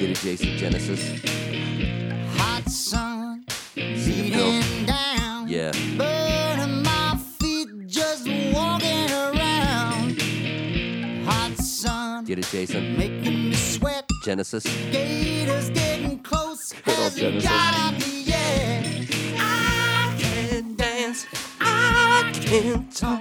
Get it, Jason Genesis? Hot sun beating down. Yeah. Burning my feet just walking around. Hot sun Get it, Jason? making me sweat. Genesis? Gators getting close. Good old Genesis. gotta be, yeah. I can dance. I can talk.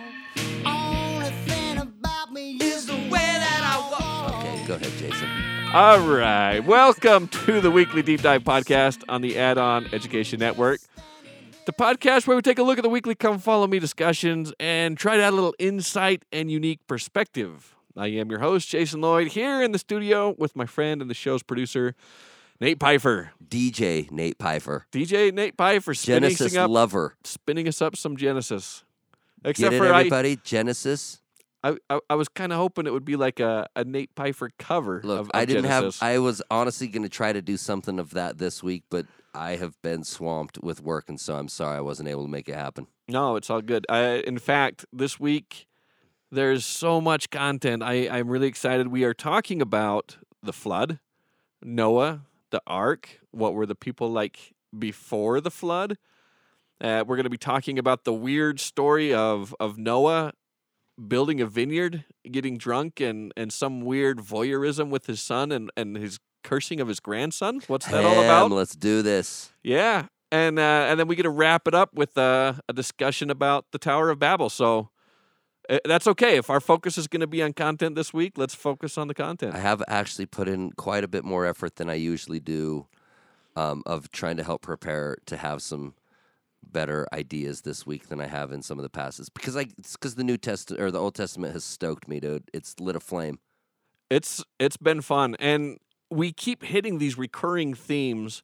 only thing about me is the way that I walk. Okay, go ahead, Jason. All right. Welcome to the weekly deep dive podcast on the Add On Education Network. The podcast where we take a look at the weekly come follow me discussions and try to add a little insight and unique perspective. I am your host, Jason Lloyd, here in the studio with my friend and the show's producer, Nate Pfeiffer. DJ Nate Pfeiffer. DJ Nate Pfeiffer spinning Genesis up, lover. spinning us up some Genesis. Get it, for I, everybody? Genesis. I, I, I was kind of hoping it would be like a, a Nate Pfeiffer cover. Look, of, of I didn't Genesis. have. I was honestly going to try to do something of that this week, but I have been swamped with work, and so I'm sorry I wasn't able to make it happen. No, it's all good. I, in fact, this week there's so much content. I, I'm really excited. We are talking about the flood, Noah, the ark. What were the people like before the flood? Uh, we're going to be talking about the weird story of of Noah building a vineyard, getting drunk, and and some weird voyeurism with his son and and his cursing of his grandson. What's that all about? Let's do this. Yeah, and uh, and then we get to wrap it up with uh, a discussion about the Tower of Babel. So uh, that's okay if our focus is going to be on content this week. Let's focus on the content. I have actually put in quite a bit more effort than I usually do, um, of trying to help prepare to have some better ideas this week than I have in some of the passes because I it's because the New Testament or the Old Testament has stoked me, dude. It's lit a flame. It's it's been fun, and we keep hitting these recurring themes.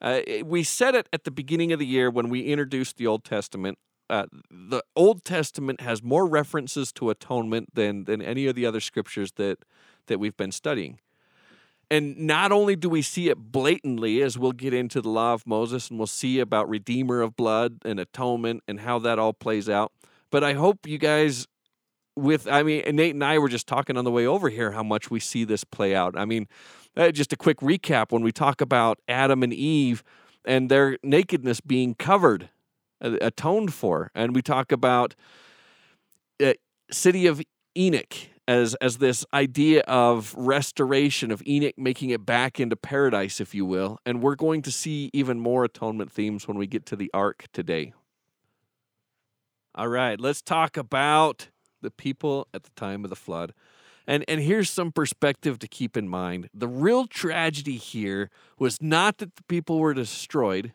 Uh, we said it at the beginning of the year when we introduced the Old Testament. Uh, the Old Testament has more references to atonement than than any of the other scriptures that that we've been studying. And not only do we see it blatantly, as we'll get into the law of Moses and we'll see about Redeemer of blood and atonement and how that all plays out, but I hope you guys with I mean Nate and I were just talking on the way over here how much we see this play out. I mean, uh, just a quick recap when we talk about Adam and Eve and their nakedness being covered, uh, atoned for, and we talk about uh, city of Enoch as as this idea of restoration of Enoch making it back into paradise, if you will, and we're going to see even more atonement themes when we get to the ark today. All right, let's talk about the people at the time of the flood. And and here's some perspective to keep in mind. The real tragedy here was not that the people were destroyed.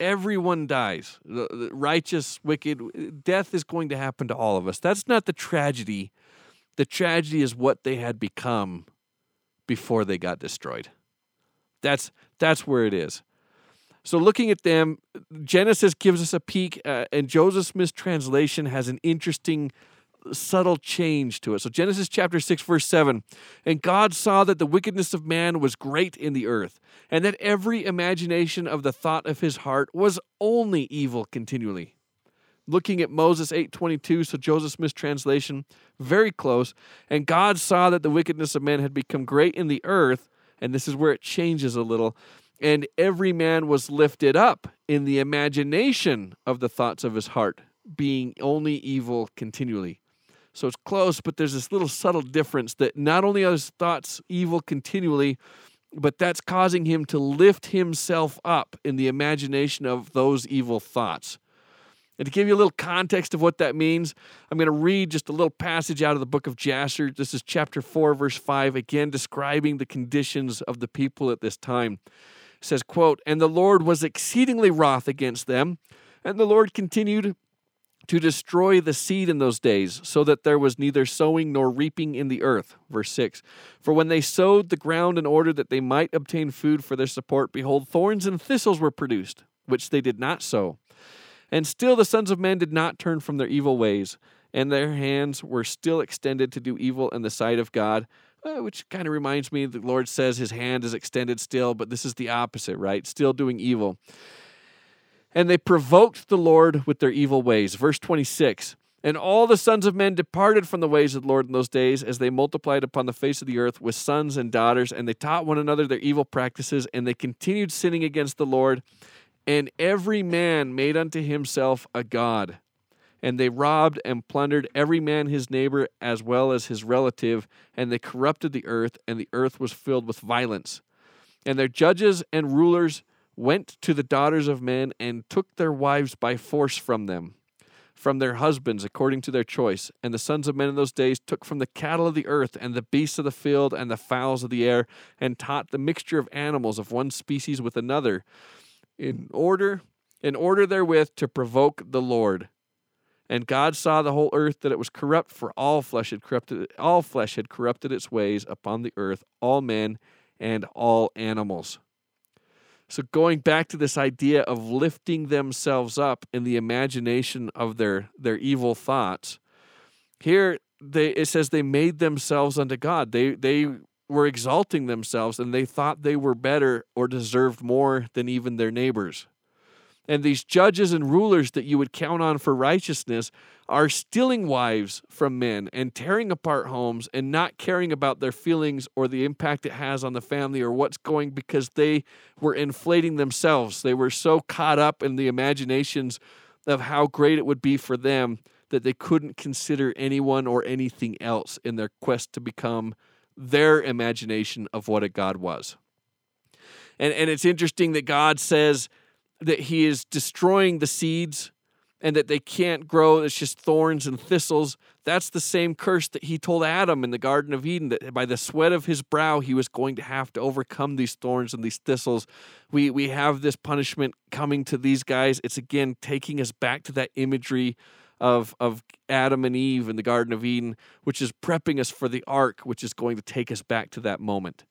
Everyone dies. The, the righteous, wicked, death is going to happen to all of us. That's not the tragedy. The tragedy is what they had become before they got destroyed. That's that's where it is. So looking at them, Genesis gives us a peek, uh, and Joseph Smith's translation has an interesting, subtle change to it. So Genesis chapter six, verse seven, and God saw that the wickedness of man was great in the earth, and that every imagination of the thought of his heart was only evil continually. Looking at Moses 8:22, so Joseph Smith's translation, very close. And God saw that the wickedness of man had become great in the earth, and this is where it changes a little. And every man was lifted up in the imagination of the thoughts of his heart, being only evil continually. So it's close, but there's this little subtle difference that not only are his thoughts evil continually, but that's causing him to lift himself up in the imagination of those evil thoughts. And to give you a little context of what that means, I'm going to read just a little passage out of the book of Jasher. This is chapter 4, verse 5, again describing the conditions of the people at this time. It says, quote, And the Lord was exceedingly wroth against them, and the Lord continued to destroy the seed in those days, so that there was neither sowing nor reaping in the earth. Verse 6 For when they sowed the ground in order that they might obtain food for their support, behold, thorns and thistles were produced, which they did not sow. And still the sons of men did not turn from their evil ways, and their hands were still extended to do evil in the sight of God. uh, which kind of reminds me the Lord says his hand is extended still, but this is the opposite, right? Still doing evil. And they provoked the Lord with their evil ways. Verse 26 And all the sons of men departed from the ways of the Lord in those days as they multiplied upon the face of the earth with sons and daughters, and they taught one another their evil practices, and they continued sinning against the Lord. And every man made unto himself a God. And they robbed and plundered every man his neighbor as well as his relative, and they corrupted the earth, and the earth was filled with violence. And their judges and rulers went to the daughters of men and took their wives by force from them, from their husbands according to their choice. And the sons of men in those days took from the cattle of the earth and the beasts of the field and the fowls of the air, and taught the mixture of animals of one species with another, in order in order therewith to provoke the Lord. And God saw the whole earth that it was corrupt, for all flesh had corrupted all flesh had corrupted its ways upon the earth, all men and all animals. So going back to this idea of lifting themselves up in the imagination of their their evil thoughts, here they it says they made themselves unto God. They they were exalting themselves and they thought they were better or deserved more than even their neighbors. And these judges and rulers that you would count on for righteousness are stealing wives from men and tearing apart homes and not caring about their feelings or the impact it has on the family or what's going because they were inflating themselves. They were so caught up in the imaginations of how great it would be for them that they couldn't consider anyone or anything else in their quest to become their imagination of what a God was. And, and it's interesting that God says that He is destroying the seeds and that they can't grow. It's just thorns and thistles. That's the same curse that He told Adam in the Garden of Eden that by the sweat of his brow he was going to have to overcome these thorns and these thistles. We, we have this punishment coming to these guys. It's again taking us back to that imagery of of Adam and Eve in the Garden of Eden, which is prepping us for the ark, which is going to take us back to that moment.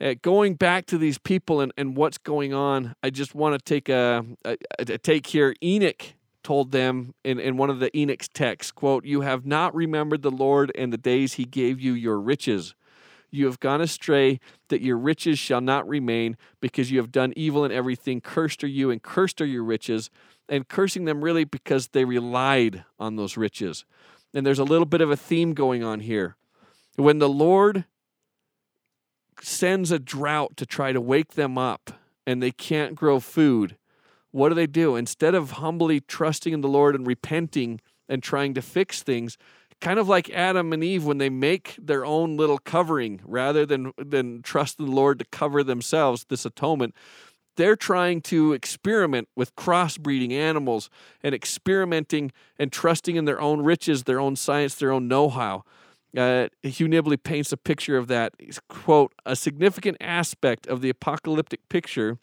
Uh, going back to these people and, and what's going on, I just want to take a, a, a take here. Enoch told them in, in one of the Enoch's texts, quote, You have not remembered the Lord and the days he gave you your riches. You have gone astray, that your riches shall not remain, because you have done evil in everything. Cursed are you, and cursed are your riches and cursing them really because they relied on those riches. And there's a little bit of a theme going on here. When the Lord sends a drought to try to wake them up and they can't grow food, what do they do? Instead of humbly trusting in the Lord and repenting and trying to fix things, kind of like Adam and Eve when they make their own little covering rather than than trust in the Lord to cover themselves, this atonement, they're trying to experiment with crossbreeding animals and experimenting and trusting in their own riches, their own science, their own know-how. Uh, Hugh Nibley paints a picture of that. He's, quote, a significant aspect of the apocalyptic picture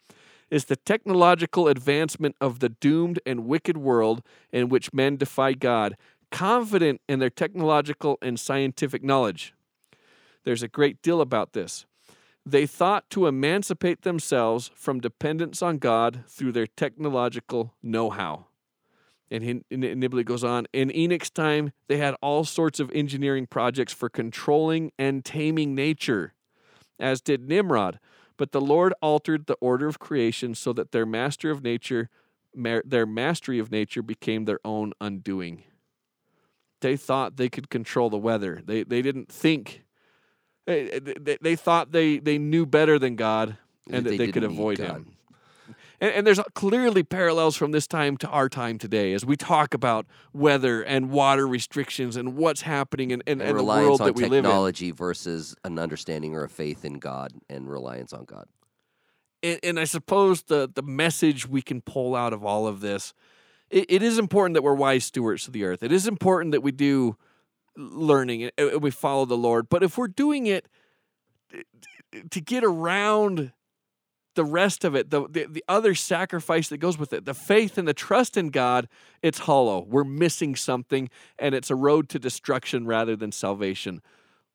is the technological advancement of the doomed and wicked world in which men defy God, confident in their technological and scientific knowledge. There's a great deal about this. They thought to emancipate themselves from dependence on God through their technological know how. And, and Nibley goes on In Enoch's time, they had all sorts of engineering projects for controlling and taming nature, as did Nimrod. But the Lord altered the order of creation so that their master of nature, their mastery of nature became their own undoing. They thought they could control the weather. They, they didn't think they, they, they thought they, they knew better than God and that they could avoid him. And, and there's clearly parallels from this time to our time today as we talk about weather and water restrictions and what's happening in, in, And in the world that we live in. technology versus an understanding or a faith in God and reliance on God. and, and I suppose the the message we can pull out of all of this, it, it is important that we're wise stewards of the earth. It is important that we do learning and we follow the Lord. But if we're doing it to get around the rest of it, the, the the other sacrifice that goes with it, the faith and the trust in God, it's hollow. We're missing something, and it's a road to destruction rather than salvation.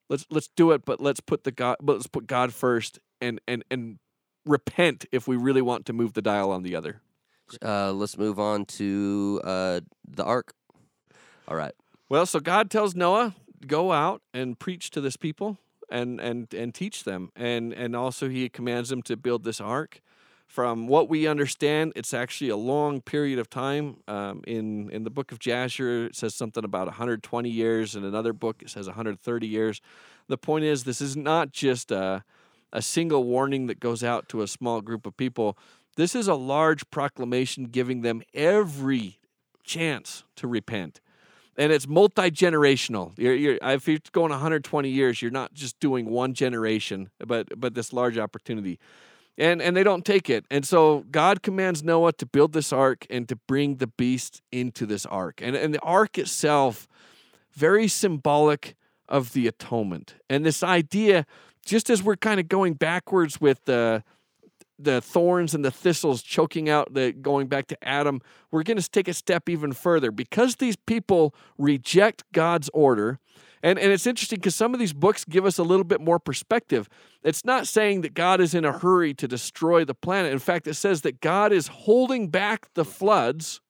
Let's let's do it, but let's put the God, but let's put God first, and and and repent if we really want to move the dial on the other. Uh, let's move on to uh, the ark. All right. Well, so God tells Noah, go out and preach to this people and and and teach them. And and also he commands them to build this ark From what we understand, it's actually a long period of time. Um, in in the book of Jasher, it says something about 120 years. In another book, it says 130 years. The point is, this is not just a a single warning that goes out to a small group of people. This is a large proclamation giving them every chance to repent. And it's multi generational. You're, you're, if you're going 120 years, you're not just doing one generation, but but this large opportunity. And and they don't take it. And so God commands Noah to build this ark and to bring the beast into this ark. And and the ark itself, very symbolic of the atonement. And this idea, just as we're kind of going backwards with the the thorns and the thistles choking out the going back to Adam, we're going to take a step even further because these people reject God's order. And, and it's interesting because some of these books give us a little bit more perspective. It's not saying that God is in a hurry to destroy the planet. In fact, it says that God is holding back the floods,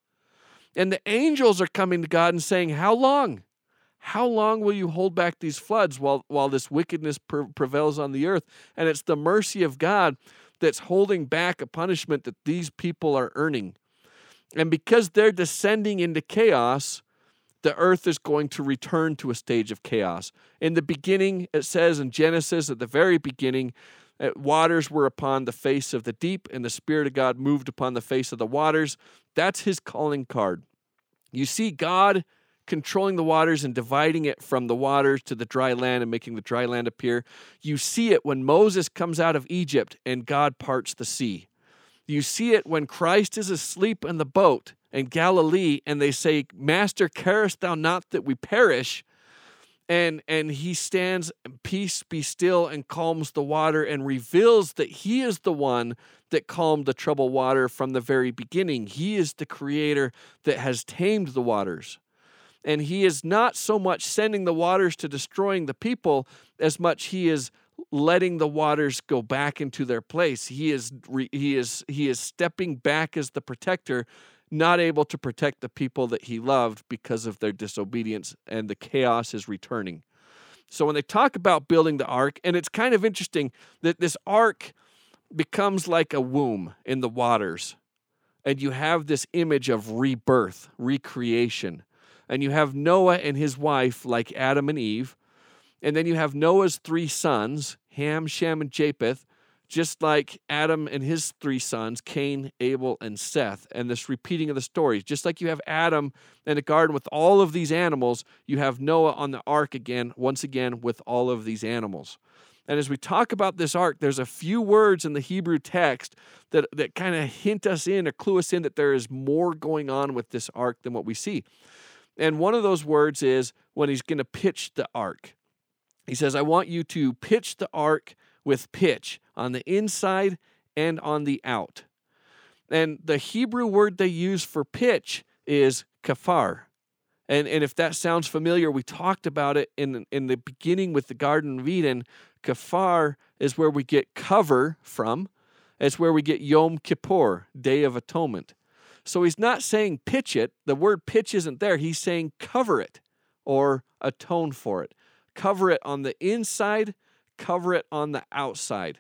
and the angels are coming to God and saying, How long? How long will you hold back these floods while, while this wickedness pre- prevails on the earth? And it's the mercy of God that's holding back a punishment that these people are earning. And because they're descending into chaos, the earth is going to return to a stage of chaos. In the beginning, it says in Genesis, at the very beginning, uh, waters were upon the face of the deep, and the Spirit of God moved upon the face of the waters. That's his calling card. You see God controlling the waters and dividing it from the waters to the dry land and making the dry land appear. You see it when Moses comes out of Egypt and God parts the sea. You see it when Christ is asleep in the boat in Galilee and they say, Master, carest thou not that we perish? And, and he stands, peace be still, and calms the water and reveals that he is the one that calmed the troubled water from the very beginning. He is the creator that has tamed the waters. And he is not so much sending the waters to destroying the people as much he is letting the waters go back into their place. He is he is he is stepping back as the protector, not able to protect the people that he loved because of their disobedience and the chaos is returning. So when they talk about building the ark and it's kind of interesting that this ark becomes like a womb in the waters and you have this image of rebirth, recreation and you have Noah and his wife, like Adam and Eve. And then you have Noah's three sons, Ham, Shem, and Japheth, just like Adam and his three sons, Cain, Abel, and Seth. And this repeating of the stories. Just like you have Adam in the garden with all of these animals, you have Noah on the ark again, once again, with all of these animals. And as we talk about this ark, there's a few words in the Hebrew text that, that kind of hint us in or clue us in that there is more going on with this ark than what we see. And one of those words is when he's going to pitch the ark. He says, I want you to pitch the ark with pitch on the inside and on the out. And the Hebrew word they use for pitch is kafar. And, and if that sounds familiar, we talked about it in, in the beginning with the Garden of Eden. Kafar is where we get cover from. It's where we get Yom Kippur, Day of Atonement. So he's not saying pitch it. The word pitch isn't there. He's saying cover it or atone for it. Cover it on the inside, cover it on the outside.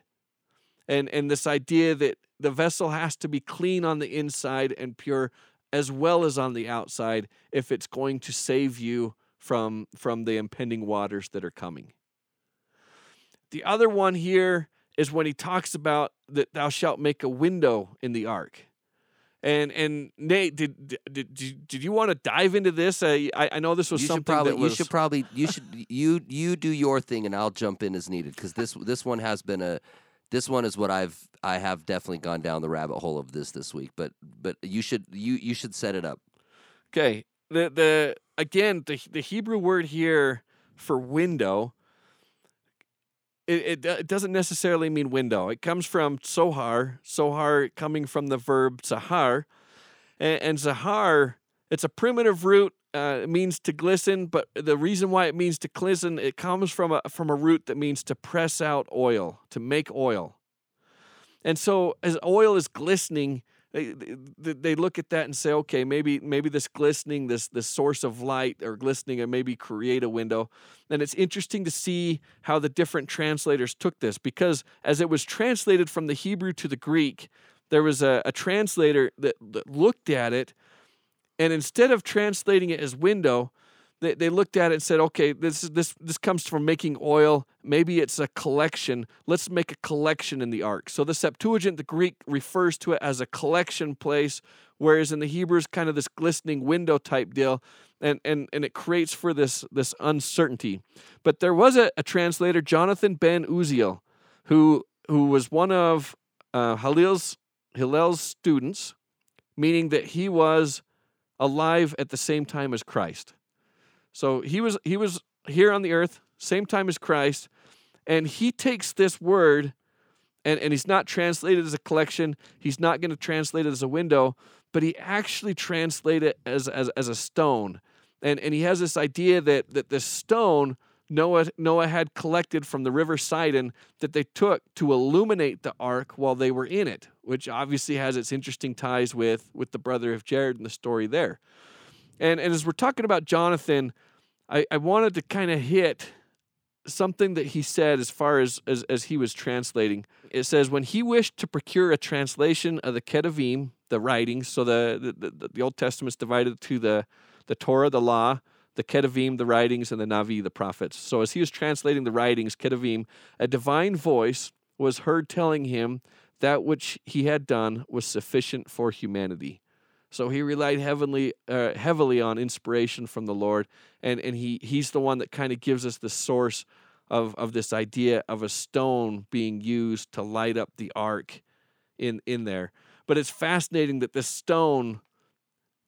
And and this idea that the vessel has to be clean on the inside and pure as well as on the outside if it's going to save you from from the impending waters that are coming. The other one here is when he talks about that thou shalt make a window in the ark. And and Nate, did did did, did you want to dive into this? Uh, I I know this was you something probably that was you should probably you should you you do your thing and I'll jump in as needed because this this one has been a this one is what I've I have definitely gone down the rabbit hole of this this week. But but you should you you should set it up. okay. The the again the the Hebrew word here for window. It, it, it doesn't necessarily mean window. It comes from sohar, sohar coming from the verb zahar, and, and zahar. It's a primitive root. Uh, it means to glisten, but the reason why it means to glisten, it comes from a from a root that means to press out oil, to make oil. And so, as oil is glistening, they, they, they look at that and say, okay, maybe maybe this glistening, this this source of light or glistening, and maybe create a window. And it's interesting to see how the different translators took this because as it was translated from the Hebrew to the Greek, there was a, a translator that, that looked at it, and instead of translating it as window, they, they looked at it and said, okay, this is this this comes from making oil. Maybe it's a collection. Let's make a collection in the ark. So the Septuagint, the Greek, refers to it as a collection place, whereas in the Hebrews, kind of this glistening window type deal. And, and, and it creates for this this uncertainty. But there was a, a translator, Jonathan ben Uziel, who who was one of uh, Hillel's Hillel's students, meaning that he was alive at the same time as Christ. So he was he was here on the earth, same time as Christ, and he takes this word and, and he's not translated as a collection, he's not going to translate it as a window, but he actually translated it as, as, as a stone. And, and he has this idea that, that this stone Noah, Noah had collected from the river Sidon that they took to illuminate the ark while they were in it, which obviously has its interesting ties with, with the brother of Jared and the story there. And, and as we're talking about Jonathan, I, I wanted to kind of hit something that he said as far as, as, as he was translating. It says, when he wished to procure a translation of the Ketuvim, the writings, so the, the, the, the Old Testament's divided to the, the Torah, the law, the Ketuvim, the writings, and the Navi, the prophets. So as he was translating the writings, Ketuvim, a divine voice was heard telling him that which he had done was sufficient for humanity. So he relied heavily, uh, heavily on inspiration from the Lord, and, and he, he's the one that kind of gives us the source of, of this idea of a stone being used to light up the ark in, in there. But it's fascinating that this stone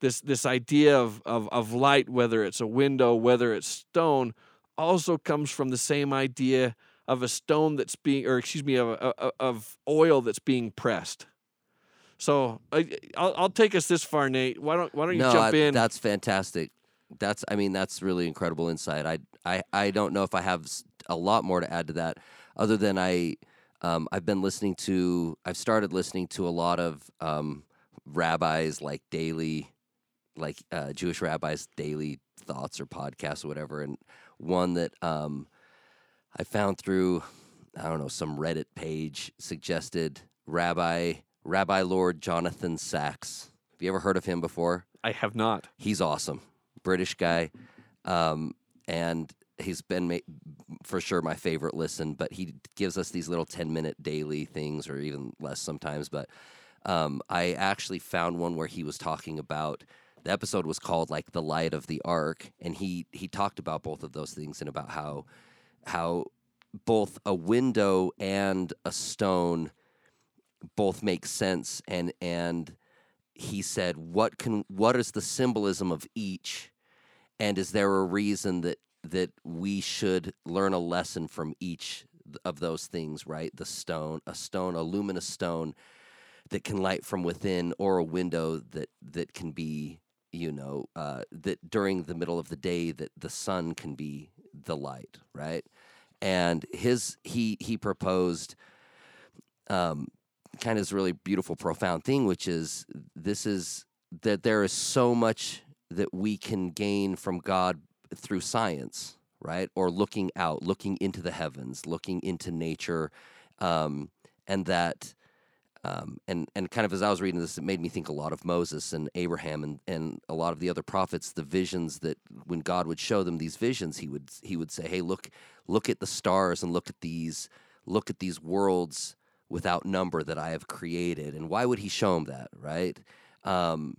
this this idea of, of of light, whether it's a window, whether it's stone, also comes from the same idea of a stone that's being, or excuse me, of of, of oil that's being pressed. So I, will I'll take us this far, Nate. Why don't Why don't you no, jump I- in? That's fantastic. That's I mean that's really incredible insight. I I I don't know if I have a lot more to add to that, other than I um, I've been listening to I've started listening to a lot of um, rabbis like daily like uh, Jewish rabbis daily thoughts or podcasts or whatever, and one that um, I found through I don't know some Reddit page suggested Rabbi Rabbi Lord Jonathan Sachs. Have you ever heard of him before? I have not. He's awesome, British guy, um, and he's been ma- for sure my favorite listen. But he gives us these little ten minute daily things, or even less sometimes. But um, I actually found one where he was talking about the episode was called like the light of the ark, and he he talked about both of those things and about how how both a window and a stone both make sense and and he said what can what is the symbolism of each? And is there a reason that that we should learn a lesson from each of those things right? The stone a stone a luminous stone that can light from within or a window that that can be you know uh, that during the middle of the day that the sun can be the light right? And his he he proposed um, kind of this really beautiful, profound thing, which is this is that there is so much that we can gain from God through science, right? Or looking out, looking into the heavens, looking into nature, um, and that. Um, and and kind of as I was reading this, it made me think a lot of Moses and Abraham and, and a lot of the other prophets. The visions that when God would show them these visions, he would he would say, "Hey, look look at the stars and look at these look at these worlds without number that I have created." And why would he show him that, right? Um,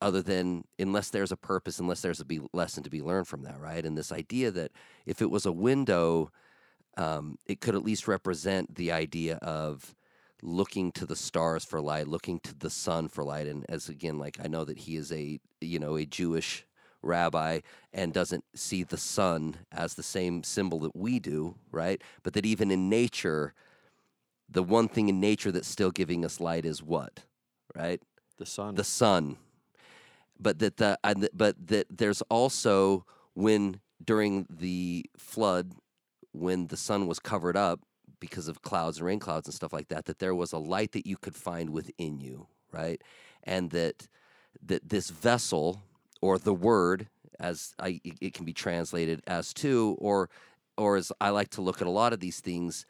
other than unless there's a purpose, unless there's a be- lesson to be learned from that, right? And this idea that if it was a window, um, it could at least represent the idea of looking to the stars for light, looking to the sun for light. And as again, like I know that he is a you know a Jewish rabbi and doesn't see the sun as the same symbol that we do, right? But that even in nature, the one thing in nature that's still giving us light is what, right? The sun. the sun but that the but that there's also when during the flood when the sun was covered up because of clouds and rain clouds and stuff like that that there was a light that you could find within you right and that that this vessel or the word as I, it- it can be translated as too or or as I like to look at a lot of these things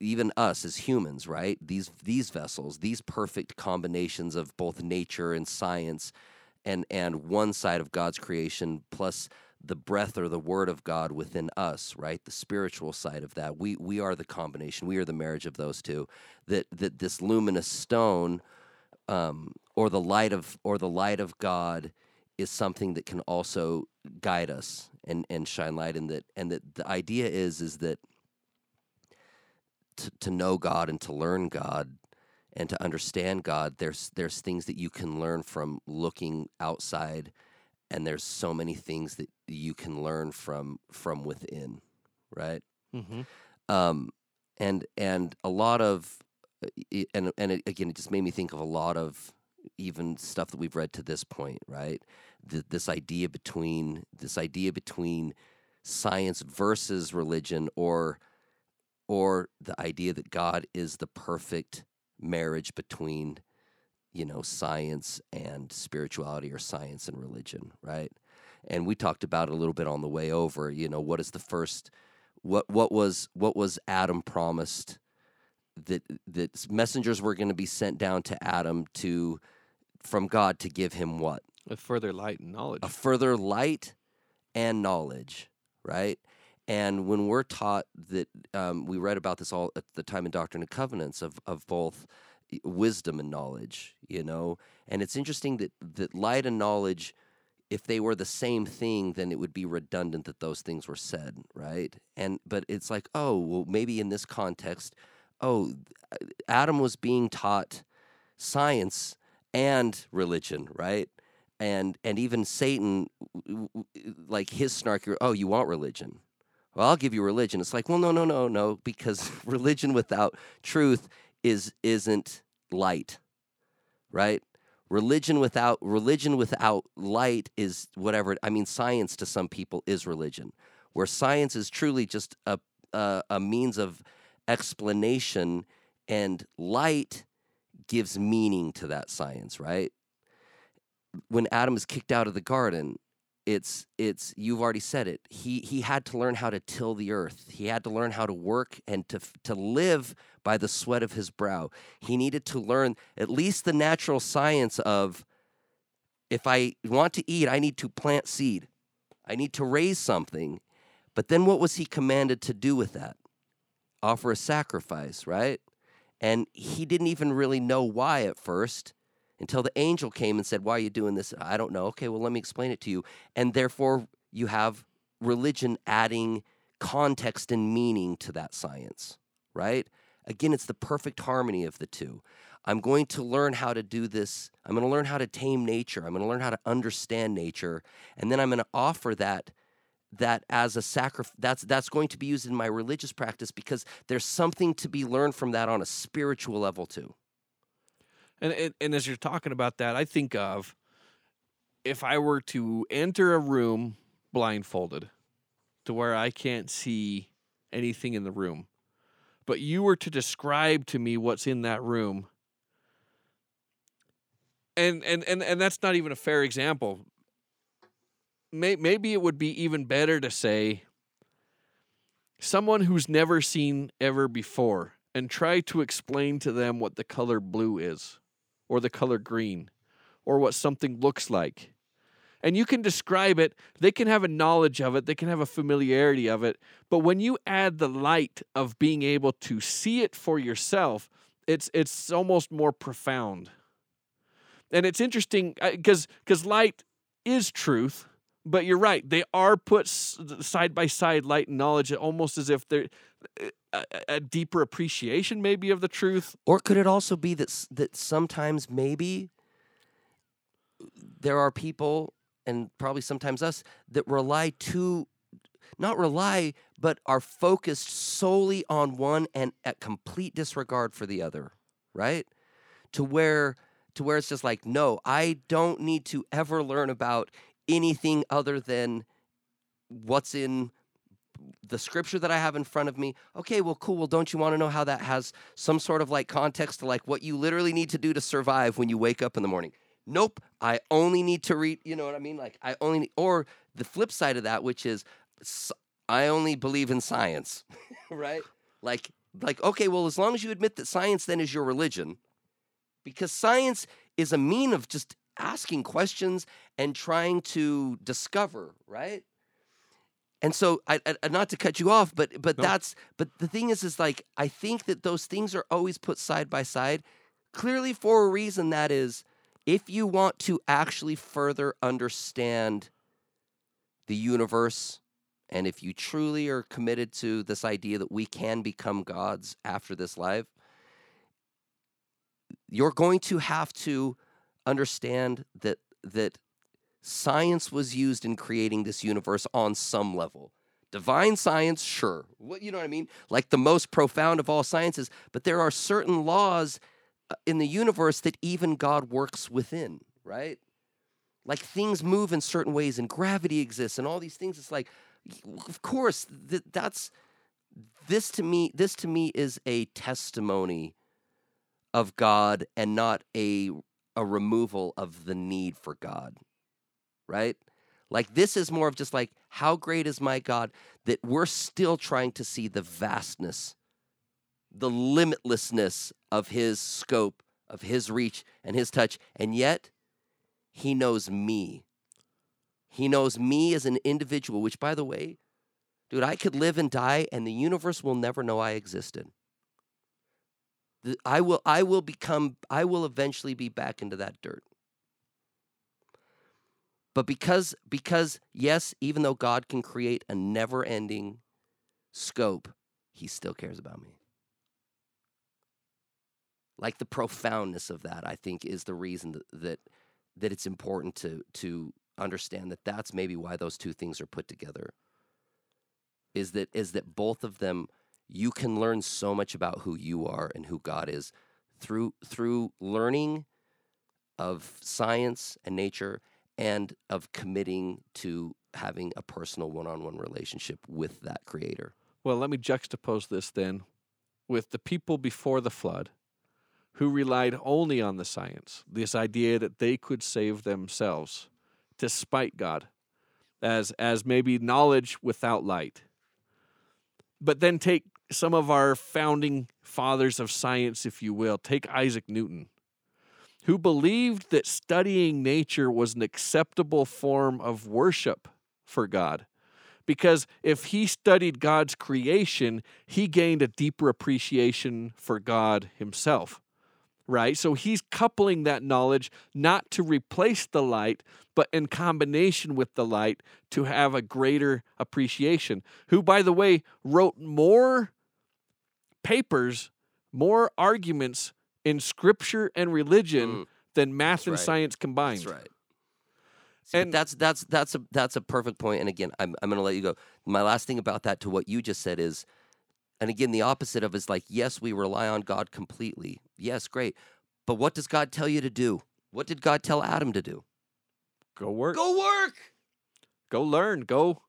even us as humans, right? These these vessels, these perfect combinations of both nature and science and and one side of God's creation plus the breath or the word of God within us, right? The spiritual side of that. We we are the combination. We are the marriage of those two. That that this luminous stone um, or the light of or the light of God is something that can also guide us and and shine light in that and that the idea is is that to, to know God and to learn God and to understand God, there's there's things that you can learn from looking outside, and there's so many things that you can learn from from within, right? Mm-hmm. Um, and and a lot of uh, and and it, again, it just made me think of a lot of even stuff that we've read to this point, right? Th- this idea between this idea between science versus religion, or or the idea that God is the perfect marriage between you know science and spirituality or science and religion right and we talked about it a little bit on the way over you know what is the first what what was what was adam promised that that messengers were going to be sent down to adam to from god to give him what A further light and knowledge. a further light and knowledge, right? And when we're taught that, um, we read about this all at the time in Doctrine and Covenants of, of both wisdom and knowledge, you know? And it's interesting that, that light and knowledge, if they were the same thing, then it would be redundant that those things were said, right? And, but it's like, oh, well, maybe in this context, oh, Adam was being taught science and religion, right? And and even Satan, like his snarky, oh, you want religion? Well, I'll give you religion. It's like, well, no, no, no, no, because religion without truth is isn't light, right? Religion without religion without light is whatever. I mean, science to some people is religion, where science is truly just a a, a means of explanation, and light gives meaning to that science, right? When Adam is kicked out of the garden, it's it's you've already said it. He he had to learn how to till the earth. He had to learn how to work and to to live by the sweat of his brow. He needed to learn at least the natural science of if I want to eat, I need to plant seed. I need to raise something. But then what was he commanded to do with that? Offer a sacrifice, right? And he didn't even really know why at first until the angel came and said, Why are you doing this? I don't know. Okay, well, let me explain it to you. And therefore, you have religion adding context and meaning to that science, right? Again, it's the perfect harmony of the two. I'm going to learn how to do this. I'm going to learn how to tame nature. I'm going to learn how to understand nature. And then I'm going to offer that that as a sacrifice that's that's going to be used in my religious practice because there's something to be learned from that on a spiritual level too. And, and and as you're talking about that, I think of if I were to enter a room blindfolded to where I can't see anything in the room, but you were to describe to me what's in that room. And and and, and that's not even a fair example. May, maybe it would be even better to say someone who's never seen ever before and try to explain to them what the color blue is or the color green or what something looks like. And you can describe it, they can have a knowledge of it, they can have a familiarity of it, but when you add the light of being able to see it for yourself, it's it's almost more profound. And it's interesting uh, because because light is truth, but you're right. They are put side by side, light and knowledge, almost as if they're Eh, a, a deeper appreciation, maybe, of the truth. Or could it also be that that sometimes maybe there are people and probably sometimes us that rely too not rely but are focused solely on one and at complete disregard for the other, right? To where to where it's just like, no, I don't need to ever learn about anything other than what's in the scripture that I have in front of me. Okay, well, cool. Well, don't you want to know how that has some sort of like context to like what you literally need to do to survive when you wake up in the morning? Nope. I only need to read, you know what I mean? Like, I only need, or the flip side of that, which is I only believe in science, right? Like, Like, okay, well, as long as you admit that science then is your religion, because science is a mean of just asking questions and trying to discover, right? And so, I, I not to cut you off, but but that's but the thing is, is like I think that those things are always put side by side, clearly for a reason. That is, if you want to actually further understand the universe, and if you truly are committed to this idea that we can become gods after this life, you're going to have to understand that that science was used in creating this universe on some level. Divine science, sure. What you know what I mean? Like the most profound of all sciences, but there are certain laws uh, in the universe that even God works within, right? Like things move in certain ways and gravity exists and all these things it's like of course th- that's this to me this to me is a testimony of God and not a a removal of the need for God. Right? Like this is more of just like how great is my God that we're still trying to see the vastness, the limitlessness of his scope, of his reach and his touch and yet he knows me. He knows me as an individual, which by the way, dude, I could live and die and the universe will never know I existed. I will I will become I will eventually be back into that dirt. But because because yes, even though God can create a never-ending scope, he still cares about me. Like the profoundness of that, I think, is the reason that that, that it's important to to understand that that's maybe why those two things are put together. Is that is that both of them you can learn so much about who you are and who God is through through learning of science and nature and of committing to having a personal one-on-one relationship with that creator. Well, let me juxtapose this then with the people before the flood who relied only on the science, this idea that they could save themselves despite God, as, as maybe knowledge without light. But then take some of our founding fathers of science, if you will, take Isaac Newton, who believed that studying nature was an acceptable form of worship for God because if he studied God's creation, he gained a deeper appreciation for God himself. Right? So he's coupling that knowledge not to replace the light, but in combination with the light to have a greater appreciation. Who, by the way, wrote more papers, more arguments in scripture and religion Mm, than math and right. science combined. That's right. See, And- that's that's that's a that's a perfect point. And again, I'm I'm going to let you go. My last thing about that to what you just said is, and again, the opposite of is like, yes, we rely on God completely. Yes, great. But what does God tell you to do? What did God tell Adam to do? Go work. Go work. Go learn. Go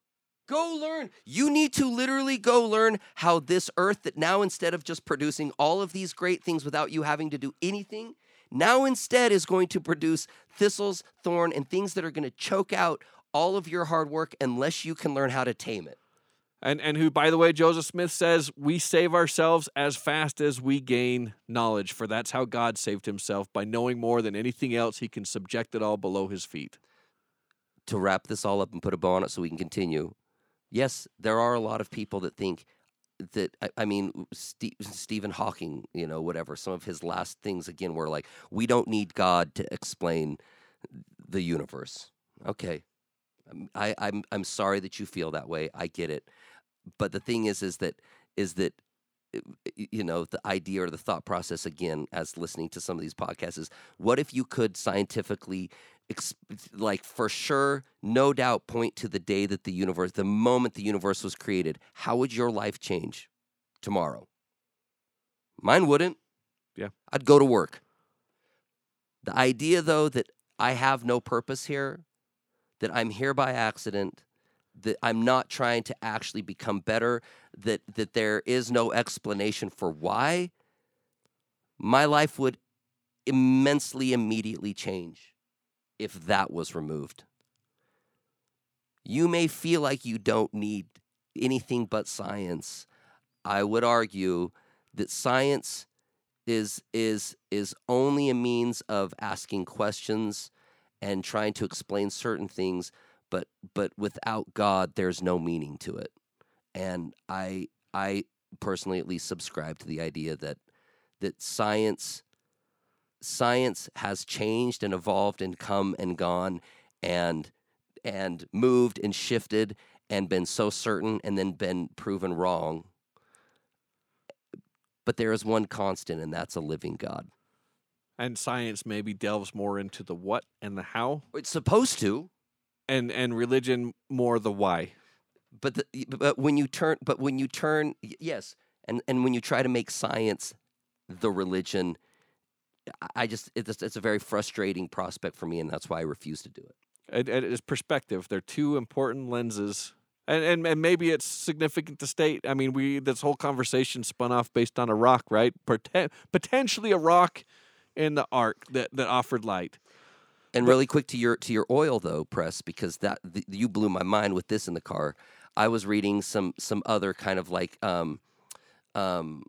Go learn. You need to literally go learn how this earth that now instead of just producing all of these great things without you having to do anything, now instead is going to produce thistles, thorn, and things that are going to choke out all of your hard work unless you can learn how to tame it. And and who, by the way, Joseph Smith says we save ourselves as fast as we gain knowledge, for that's how God saved himself by knowing more than anything else. He can subject it all below his feet. To wrap this all up and put a bow on it so we can continue. Yes, there are a lot of people that think that I, I mean Ste Stephen Hawking, you know, whatever. Some of his last things again were like, we don't need God to explain the universe. Okay, Um, I, I'm I'm sorry that you feel that way. I get it, but the thing is, is that is that uh, you know the idea or the thought process again as listening to some of these podcasts is what if you could scientifically like for sure no doubt point to the day that the universe the moment the universe was created. How would your life change tomorrow? Mine wouldn't. Yeah. i'd go to work. The idea though that i have no purpose here that i'm here by accident that i'm not trying to actually become better that that there is no explanation for why my life would immensely immediately change if that was removed. You may feel like you don't need anything but science. I would argue that science is is is only a means of asking questions and trying to explain certain things but but without god there's no meaning to it and i i personally at least subscribe to the idea that that science science has changed and evolved and come and gone and and moved and shifted and been so certain and then been proven wrong. But there is one constant and that's a living god. And science maybe delves more into the what and the how, it's supposed to. And and religion more the why. but the, but when you turn but when you turn yes. And and when you try to make science the religion I- just it's it's a very frustrating prospect for me and that's why I refuse to do it. It, it is perspective. They're two important lenses. And, and and maybe it's significant to state. I mean, we this whole conversation spun off based on a rock, right? Poten- potentially a rock in the arc that, that offered light. And really quick to your to your oil though, press because that the, you blew my mind with this in the car. I was reading some some other kind of like um um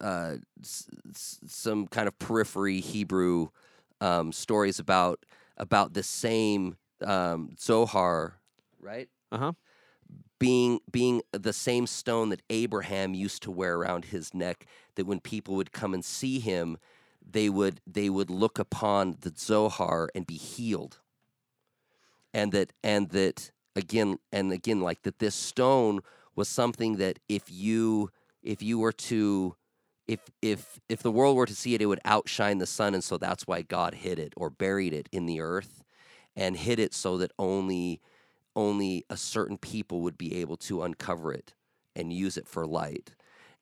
uh s- some kind of periphery Hebrew um stories about about the same um Zohar, right? Uh huh. being being the same stone that Abraham used to wear around his neck that when people would come and see him they would they would look upon the Zohar and be healed and that and that again and again like that this stone was something that if you if you were to if if if the world were to see it it would outshine the sun and so that's why God hid it or buried it in the earth and hid it so that only only a certain people would be able to uncover it and use it for light.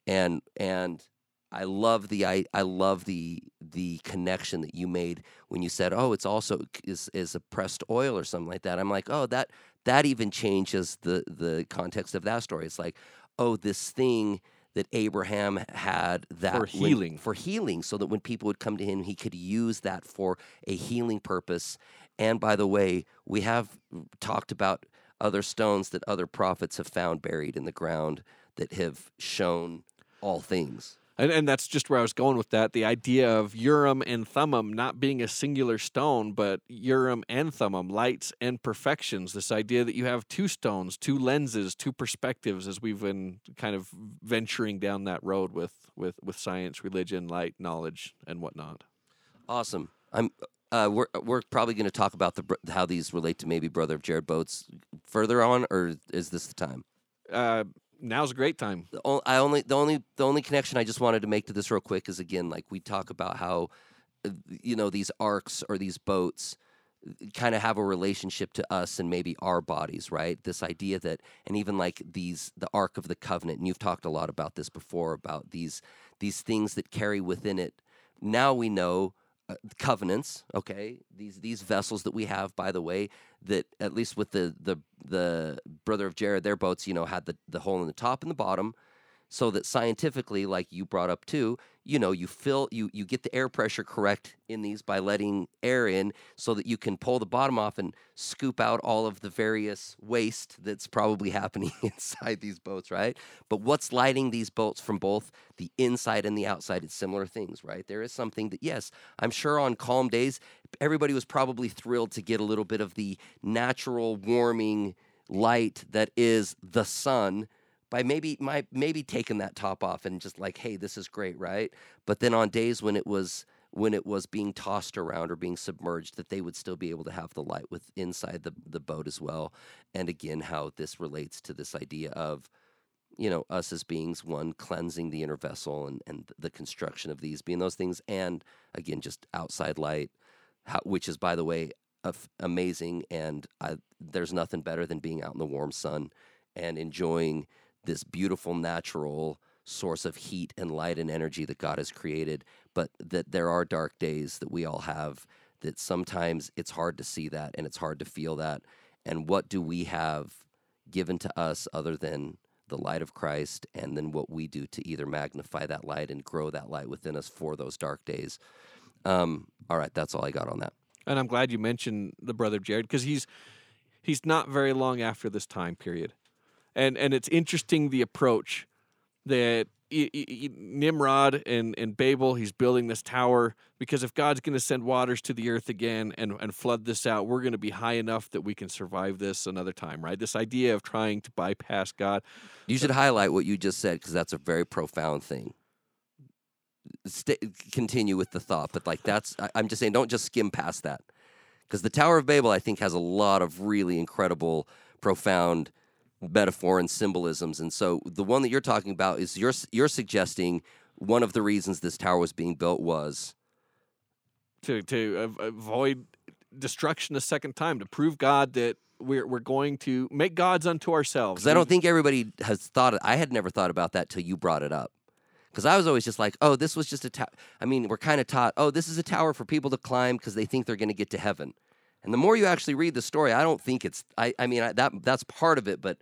And and I love the I, I love the the connection that you made when you said oh it's also is is a pressed oil or something like that. I'm like oh that that even changes the the context of that story. It's like oh this thing that Abraham had that For when- healing. for healing so that when people would come to him he could use that for a healing purpose and by the way we have talked about other stones that other prophets have found buried in the ground that have shown all things And, and that's just where I was going with that. The idea of Urim and Thummim not being a singular stone, but Urim and Thummim, lights and perfections. This idea that you have two stones, two lenses, two perspectives, as we've been kind of venturing down that road with with with science, religion, light, knowledge, and whatnot. Awesome. I'm. Uh, we're we're probably going to talk about the how these relate to maybe brother of Jared Boats further on, or is this the time? Uh, now's a great time. I only the only the only connection I just wanted to make to this real quick is again like we talk about how uh, you know these arcs or these boats kind of have a relationship to us and maybe our bodies, right? This idea that and even like these the ark of the covenant and you've talked a lot about this before about these these things that carry within it. Now we know uh, covenants, okay? These these vessels that we have by the way that at least with the the the brother of Jared their boats, you know, had the the hole in the top and the bottom so that scientifically like you brought up too you know you fill you you get the air pressure correct in these by letting air in so that you can pull the bottom off and scoop out all of the various waste that's probably happening inside these boats right? But what's lighting these boats from both the inside and the outside it's similar things right? There is something that yes i'm sure on calm days everybody was probably thrilled to get a little bit of the natural warming light that is the sun by maybe my maybe taking that top off and just like hey this is great right? But then on days when it was when it was being tossed around or being submerged that they would still be able to have the light with inside the the boat as well. And again how this relates to this idea of you know us as beings one cleansing the inner vessel and and the construction of these being those things and again just outside light how, which is by the way amazing and I, there's nothing better than being out in the warm sun and enjoying this beautiful natural source of heat and light and energy that God has created, but that there are dark days that we all have that sometimes it's hard to see that and it's hard to feel that. And what do we have given to us other than the light of Christ and then what we do to either magnify that light and grow that light within us for those dark days? Um, all right, that's all I got on that. And I'm glad you mentioned the brother Jared because he's he's not very long after this time period, and and it's interesting the approach that Nimrod and, and Babel, he's building this tower because if God's going to send waters to the earth again and, and flood this out, we're going to be high enough that we can survive this another time, right? This idea of trying to bypass God. You should highlight what you just said because that's a very profound thing. Stay, continue with the thought, but like that's I, I'm just saying, don't just skim past that because the Tower of Babel, I think, has a lot of really incredible, profound metaphor and symbolisms. And so the one that you're talking about is you're you're suggesting one of the reasons this tower was being built was to to avoid destruction a second time to prove God that we're we're going to make gods unto ourselves. because I don't think everybody has thought. I had never thought about that till you brought it up. Because I was always just like, oh, this was just a tower. I mean, we're kind of taught, oh, this is a tower for people to climb because they think they're going to get to heaven. And the more you actually read the story, I don't think it's. I, I mean, I, that that's part of it. But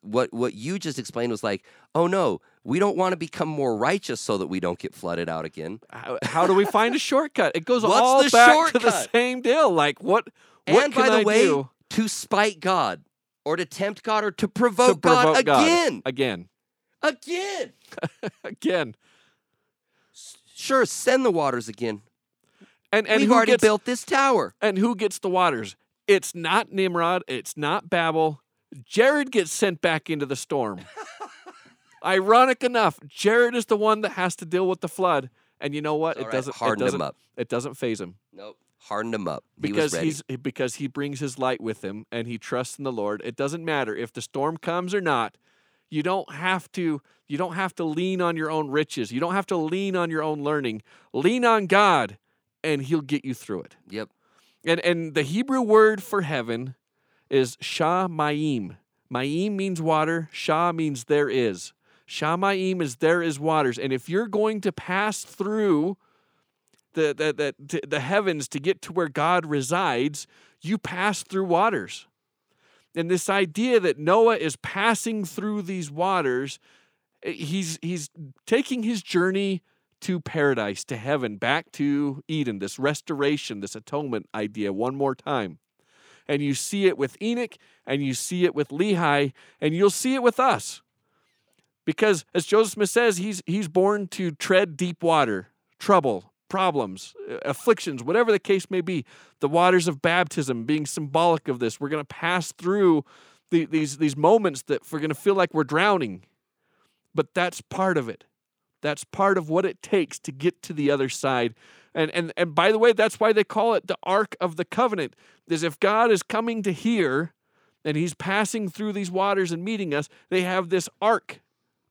what what you just explained was like, oh no, we don't want to become more righteous so that we don't get flooded out again. how, how do we find a shortcut? It goes What's all the back to the same deal. Like what? What and can by the I way, do to spite God or to tempt God or to to provoke, provoke God God again, Again, again. again. Sure, send the waters again. And and We've who already gets built this tower. and who gets the waters? It's not Nimrod. It's not Babel. Jared gets sent back into the storm. Ironic enough, Jared is the one that has to deal with the flood. And you know what? It right, doesn't harden it him doesn't, up. It doesn't faze him. Nope. Hardened him up. he was because he's because he brings his light with him and he trusts in the Lord. It doesn't matter if the storm comes or not. You don't have to you don't have to lean on your own riches. You don't have to lean on your own learning. Lean on God and he'll get you through it. Yep. And and the Hebrew word for heaven is shamayim. Mayim Ma'im means water, Shah means there is. Shamayim is there is waters. And if you're going to pass through the, the, the, the heavens to get to where God resides, you pass through waters. And this idea that Noah is passing through these waters, eh, he's, he's taking his journey to paradise, to heaven, back to Eden, this restoration, this atonement idea one more time. And you see it with Enoch, and you see it with Lehi, and you'll see it with us. Because as Joseph Smith says, he's, he's born to tread deep water, trouble, problems, uh, afflictions, whatever the case may be. The waters of baptism being symbolic of this. We're going to pass through the, these, these moments that we're going to feel like we're drowning. But that's part of it. That's part of what it takes to get to the other side. And, and, and by the way, that's why they call it the Ark of the Covenant, is if God is coming to here and he's passing through these waters and meeting us, they have this ark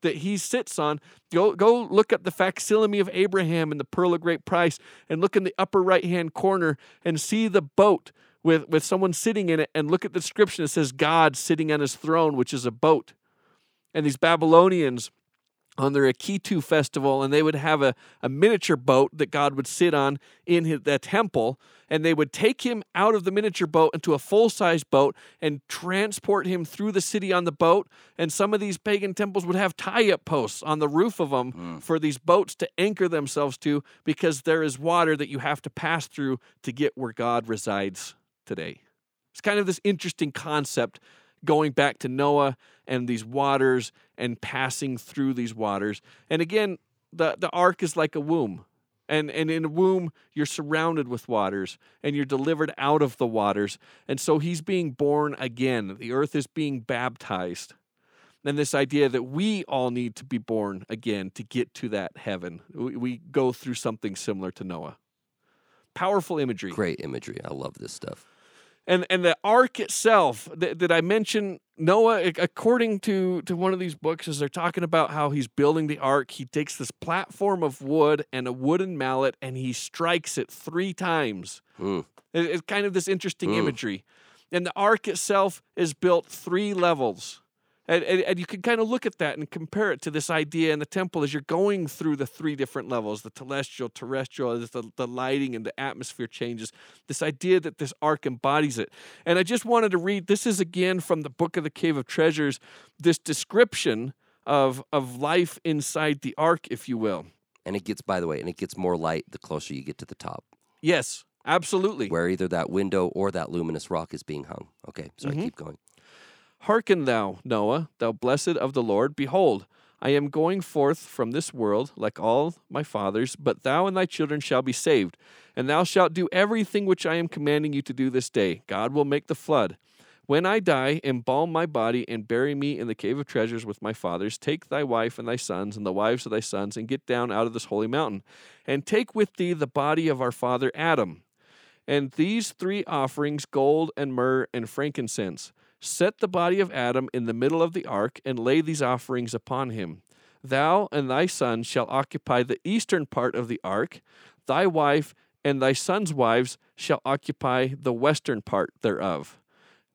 that he sits on. Go go look up the facsimile of Abraham and the pearl of great price and look in the upper right hand corner and see the boat with, with someone sitting in it and look at the description. It says God sitting on his throne, which is a boat. And these Babylonians on their Akitu festival, and they would have a, a miniature boat that God would sit on in his, the temple, and they would take him out of the miniature boat into a full size boat and transport him through the city on the boat. And some of these pagan temples would have tie up posts on the roof of them mm. for these boats to anchor themselves to because there is water that you have to pass through to get where God resides today. It's kind of this interesting concept going back to Noah and these waters and passing through these waters. And again, the, the ark is like a womb. And, and in a womb, you're surrounded with waters and you're delivered out of the waters. And so he's being born again. The earth is being baptized. And this idea that we all need to be born again to get to that heaven. We, we go through something similar to Noah. Powerful imagery. Great imagery. I love this stuff. And and the ark itself that, that I mentioned Noah according to to one of these books as they're talking about how he's building the ark he takes this platform of wood and a wooden mallet and he strikes it 3 times. It- it's kind of this interesting Mm. imagery and the ark itself is built 3 levels and, and, and you can kind of look at that and compare it to this idea in the temple as you're going through the three different levels the celestial, terrestrial, the, the lighting and the atmosphere changes. This idea that this ark embodies it. And I just wanted to read this is again from the book of the Cave of Treasures, this description of, of life inside the ark, if you will. And it gets, by the way, and it gets more light the closer you get to the top, Yes, absolutely. where either that window or that luminous rock is being hung. Okay, sorry, Mhm. keep going. Hearken thou, Noah, thou blessed of the Lord. Behold, I am going forth from this world like all my fathers, but thou and thy children shall be saved. And thou shalt do everything which I am commanding you to do this day. God will make the flood. When I die, embalm my body and bury me in the cave of treasures with my fathers. Take thy wife and thy sons and the wives of thy sons, and get down out of this holy mountain. And take with thee the body of our father Adam. And these three offerings gold and myrrh and frankincense. Set the body of Adam in the middle of the ark, and lay these offerings upon him. Thou and thy sons shall occupy the eastern part of the ark. Thy wife and thy sons' wives shall occupy the western part thereof.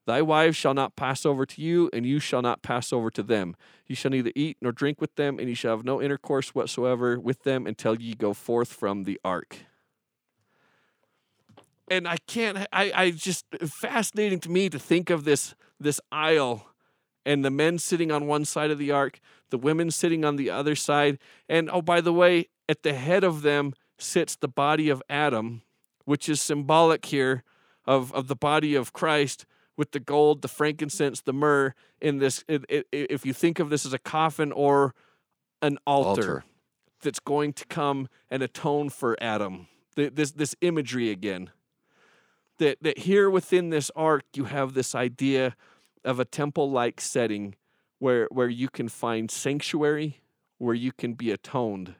Thy wives shall not pass over to you, and you shall not pass over to them. You shall neither eat nor drink with them, and you shall have no intercourse whatsoever with them until ye go forth from the ark. And I can't, I, I just, fascinating to me to think of this, this aisle and the men sitting on one side of the ark, the women sitting on the other side. And oh, by the way, at the head of them sits the body of Adam, which is symbolic here of, of the body of Christ with the gold, the frankincense, the myrrh in this. It, it, if you think of this as a coffin or an altar, Altar. that's going to come and atone for Adam. Th- This this imagery again. That that here within this ark you have this idea of a temple-like setting where where you can find sanctuary, where you can be atoned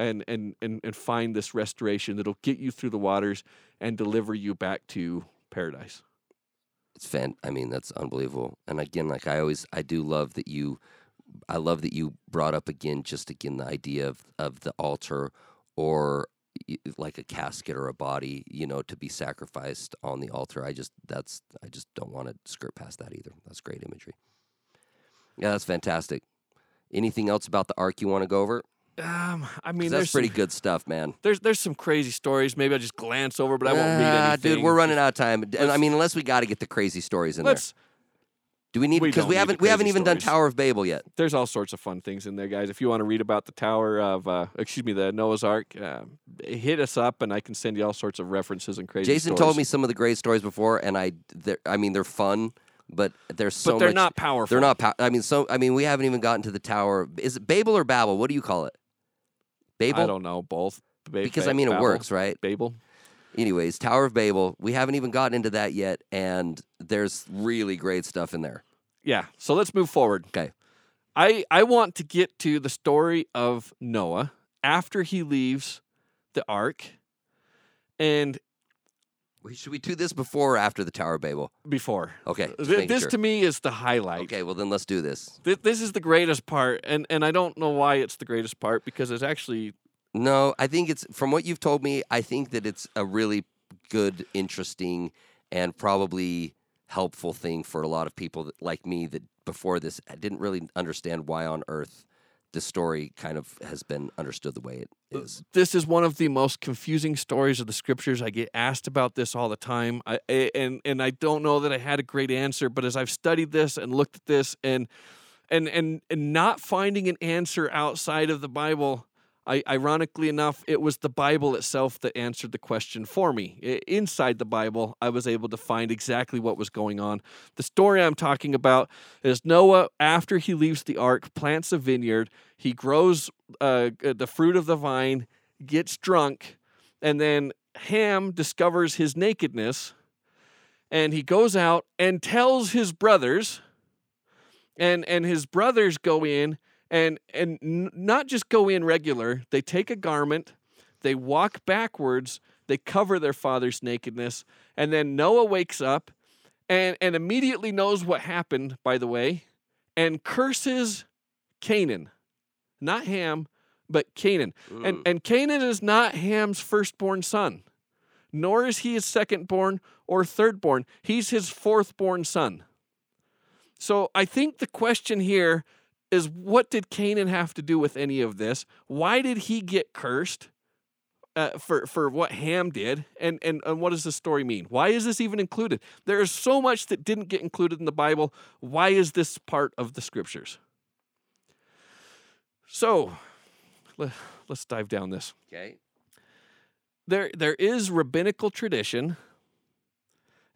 and and and, and find this restoration that'll get you through the waters and deliver you back to paradise. it's fan i mean that's unbelievable and again like i always i do love that you i love that you brought up again just again the idea of of the altar or like a casket or a body you know to be sacrificed on the altar i just that's i just don't want to skirt past that either that's great imagery yeah that's fantastic anything else about the ark you want to go over Um, I mean, that's pretty some, good stuff man There's there's some crazy stories. Maybe I'll just glance over, but I won't read Ah, anything. dude we're running out of time and i mean unless we got to get the crazy stories in there Let's. Do we need we because don't we haven't we haven't even done tower of babel yet There's all sorts of fun things in there, guys. If you want to read about the Tower of, uh, excuse me, the Noah's Ark, uh, hit us up, and I can send you all sorts of references and crazy. Jason told me some of the great stories before, and I, they're, I mean, they're fun, but there's so but they're much. not powerful. They're not. Pow- I mean, so I mean, we haven't even gotten to the tower. Is it Babel or Babel? What do you call it? Babel. I don't know both. Ba- because ba- I mean, it works, right? Babel. Anyways, Tower of Babel. We haven't even gotten into that yet, and there's really great stuff in there. Yeah. So let's move forward. Okay. I I want to get to the story of Noah after he leaves the ark, and Should we do this before or after the Tower of Babel? before. Okay. Th- this sure. to me is the highlight. Okay, well then let's do this. Th- this is the greatest part, and and I don't know why it's the greatest part because it's actually No, I think it's from what you've told me. I think that it's a really good, interesting, and probably helpful thing for a lot of people that, like me that before this I didn't really understand why on earth the story kind of has been understood the way it uh, is. this is one of the most confusing stories of the scriptures. I get asked about this all the time, I, and and I don't know that I had a great answer. But as I've studied this and looked at this, and and and and not finding an answer outside of the Bible, I, ironically enough, it was the Bible itself that answered the question for me. Inside the Bible, I was able to find exactly what was going on. The story I'm talking about is Noah, after he leaves the ark, plants a vineyard. He grows uh, the fruit of the vine, gets drunk, and then Ham discovers his nakedness, and he goes out and tells his brothers, and and his brothers go in and and n- not just go in regular. They take a garment, they walk backwards, they cover their father's nakedness, and then Noah wakes up, and and immediately knows what happened. By the way, and curses Canaan, not Ham, but Canaan. And mm. and Canaan is not Ham's firstborn son, nor is he his secondborn or thirdborn. He's his fourthborn son. So I think the question here is what did Canaan have to do with any of this? Why did he get cursed? Uh, for for what Ham did, and, and and what does the story mean? Why is this even included? There is so much that didn't get included in the Bible. Why is this part of the scriptures? So, let, let's dive down this. Okay. There there is rabbinical tradition,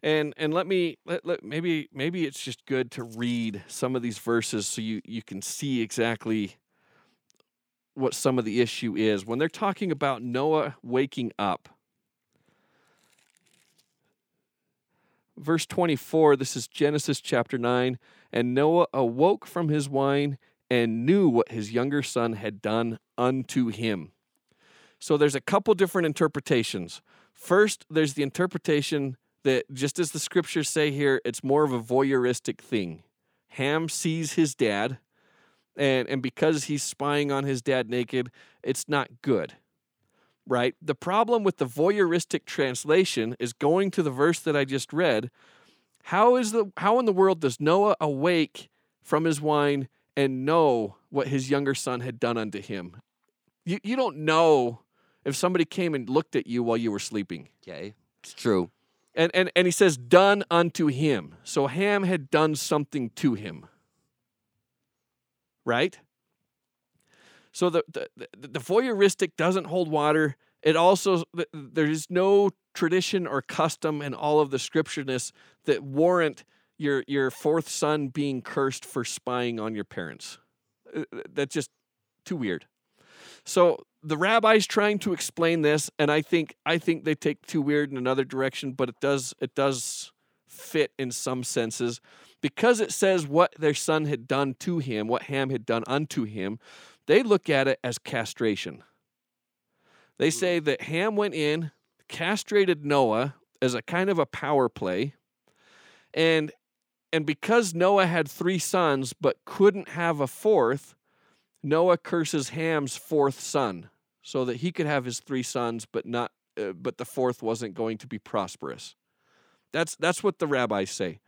and and let me let, let maybe maybe it's just good to read some of these verses so you you can see exactly what some of the issue is when they're talking about Noah waking up. Verse 24, this is Genesis chapter 9. And Noah awoke from his wine and knew what his younger son had done unto him. So there's a couple different interpretations. First, there's the interpretation that, just as the scriptures say here, it's more of a voyeuristic thing. Ham sees his dad, and, and because he's spying on his dad naked, it's not good. Right? The problem with the voyeuristic translation is going to the verse that I just read. How is the how in the world does Noah awake from his wine and know what his younger son had done unto him? You you don't know if somebody came and looked at you while you were sleeping. Okay. It's true. And, and, and he says, done unto him. So Ham had done something to him. Right? So the, the, the, voyeuristic doesn't hold water. It also, there's no tradition or custom in all of the scriptureness that warrant your, your fourth son being cursed for spying on your parents. Uh, That's just too weird. So the rabbi's trying to explain this, and I think I think they take too weird in another direction, but it does it does fit in some senses because it says what their son had done to him, what Ham had done unto him. They look at it as castration. They hmm. say that Ham went in, castrated Noah as a kind of a power play, and and because Noah had three sons but couldn't have a fourth, Noah curses Ham's fourth son so that he could have his three sons but not uh, but the fourth wasn't going to be prosperous. That's that's what the rabbis say.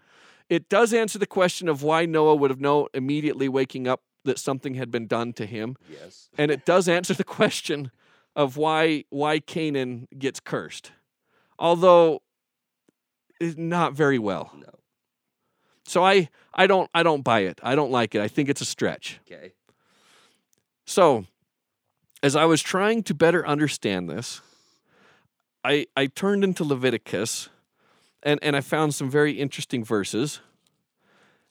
It does answer the question of why Noah would have known immediately waking up that something had been done to him, Yes. and it does answer the question of why why Canaan gets cursed. Although eh, not very well. No. So I I don't I don't buy it. I don't like it. I think it's a stretch. Okay. So, as I was trying to better understand this, I I turned into Leviticus and and I found some very interesting verses.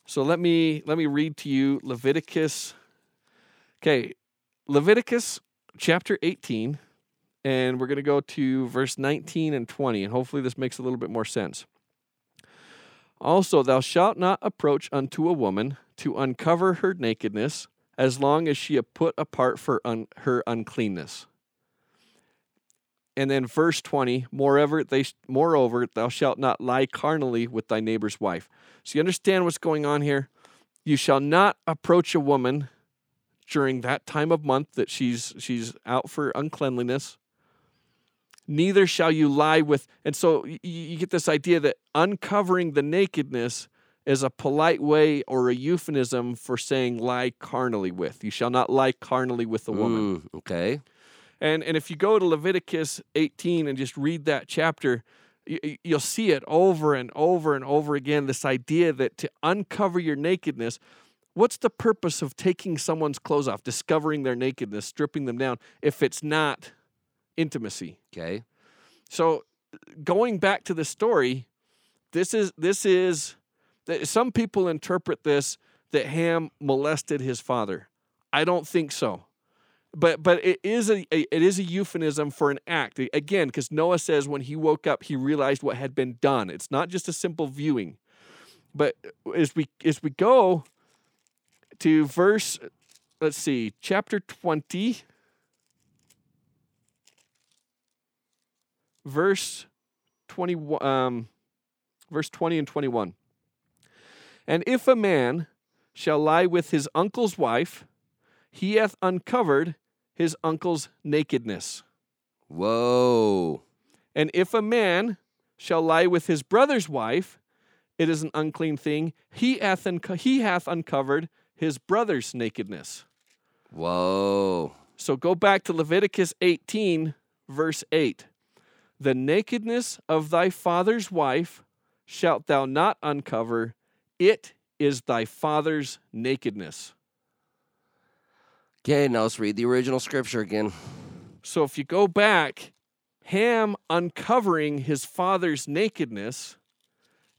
So let me let me read to you Leviticus Okay, Leviticus chapter 18 and we're going to go to verse 19 and 20 and hopefully this makes a little bit more sense. Also, thou shalt not approach unto a woman to uncover her nakedness, as long as she put apart for un- her uncleanness. And then verse 20, moreover, they moreover, thou shalt not lie carnally with thy neighbor's wife. So you understand what's going on here? You shall not approach a woman during that time of month that she's she's out for uncleanliness. Neither shall you lie with and so you get this idea that uncovering the nakedness is a polite way or a euphemism for saying lie carnally with. You shall not lie carnally with a woman. Mm, okay. And and if you go to Leviticus 18 and just read that chapter, y- y- you'll see it over and over and over again this idea that to uncover your nakedness, what's the purpose of taking someone's clothes off, discovering their nakedness, stripping them down if it's not intimacy? Okay. So going back to the story, this is this is some people interpret this that Ham molested his father. I don't think so. But but it is a, a it is a euphemism for an act. Again, because Noah says when he woke up, he realized what had been done. It's not just a simple viewing. But as we as we go to verse let's see, chapter 20 verse 20 um verse 20 and 21 and if a man shall lie with his uncle's wife he hath uncovered his uncle's nakedness Whoa. and if a man shall lie with his brother's wife it is an unclean thing he hath unco- he hath uncovered his brother's nakedness Whoa. so go back to Leviticus 18, verse 8. The nakedness of thy father's wife shalt thou not uncover, it is thy father's nakedness. Okay, now let's read the original scripture again. So if you go back, Ham uncovering his father's nakedness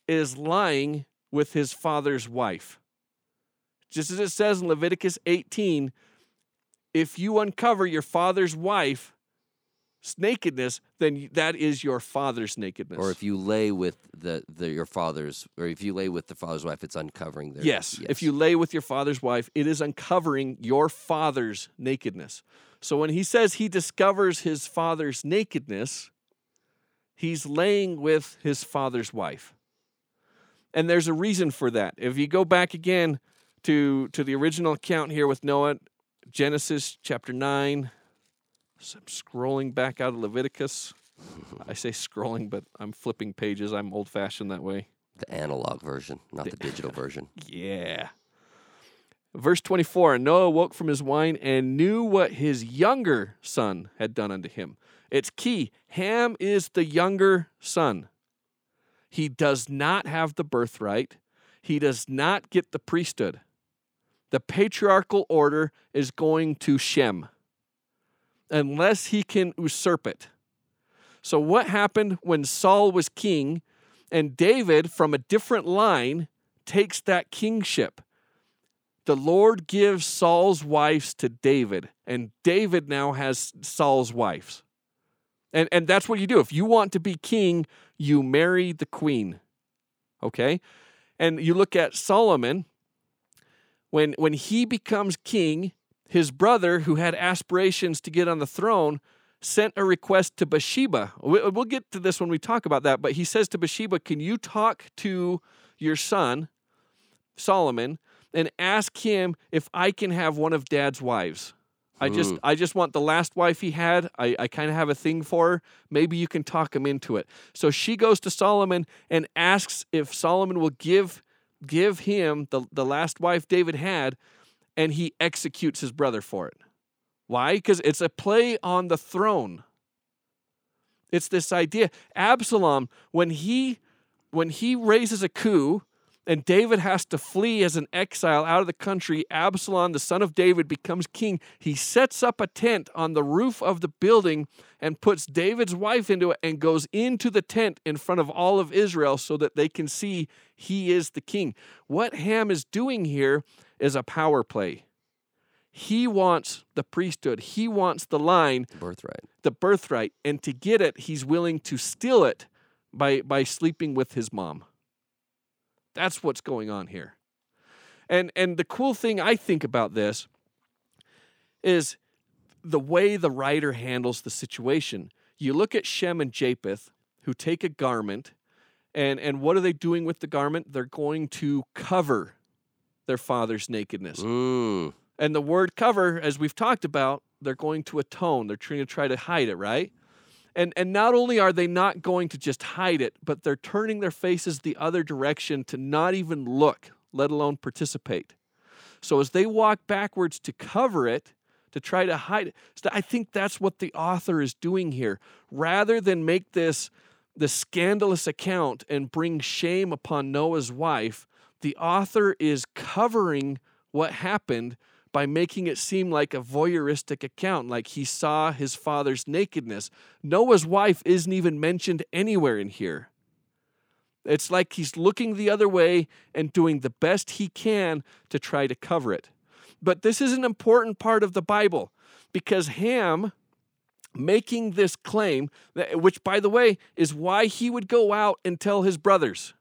is lying with his father's wife. Just as it says in Leviticus 18, if you uncover your father's wife's nakedness, then that is your father's nakedness. Or if you lay with the, the your father's, or if you lay with the father's wife, it's uncovering their. Yes. If you lay with your father's wife, it is uncovering your father's nakedness. So when he says he discovers his father's nakedness, he's laying with his father's wife. And there's a reason for that. If you go back again to, to the original account here with Noah, Genesis chapter 9, so I'm scrolling back out of Leviticus. I say scrolling, but I'm flipping pages. I'm old fashioned that way. the analog version, not the digital version. Yeah. Verse 24 And Noah woke from his wine and knew what his younger son had done unto him. It's key. Ham is the younger son. He does not have the birthright, he does not get the priesthood. The patriarchal order is going to Shem unless he can usurp it. So, what happened when Saul was king and David, from a different line, takes that kingship? The Lord gives Saul's wives to David, and David now has Saul's wives. And, and that's what you do. If you want to be king, you marry the queen. Okay? And you look at Solomon, when, when he becomes king, his brother, who had aspirations to get on the throne, sent a request to Bathsheba. We- We'll get to this when we talk about that, but he says to Bathsheba, Can you talk to your son, Solomon, and ask him if I can have one of dad's wives? I just I just want the last wife he had. I, I kind of have a thing for her. Maybe you can talk him into it. So she goes to Solomon and asks if Solomon will give give him the, the last wife David had, and he executes his brother for it. Why? Because it's a play on the throne. It's this idea. Absalom, when he when he raises a coup and David has to flee as an exile out of the country, Absalom, the son of David, becomes king. He sets up a tent on the roof of the building and puts David's wife into it and goes into the tent in front of all of Israel so that they can see he is the king. What Ham is doing here is a power play. He wants the priesthood, he wants the line, the Birthright. the birthright, and to get it, he's willing to steal it by, by sleeping with his mom. That's what's going on here. And and the cool thing I think about this is the way the writer handles the situation. You look at Shem and Japheth, who take a garment, and, and what are they doing with the garment? They're going to cover their father's nakedness. Mm. And the word cover, as we've talked about, they're going to atone. They're trying to try to hide it, right? And and not only are they not going to just hide it, but they're turning their faces the other direction to not even look, let alone participate. So as they walk backwards to cover it, to try to hide it, so I think that's what the author is doing here. Rather than make this the scandalous account and bring shame upon Noah's wife, the author is covering what happened by making it seem like a voyeuristic account, like he saw his father's nakedness. Noah's wife isn't even mentioned anywhere in here. It's like he's looking the other way and doing the best he can to try to cover it. But this is an important part of the Bible because Ham making this claim, which, by the way, is why he would go out and tell his brothers.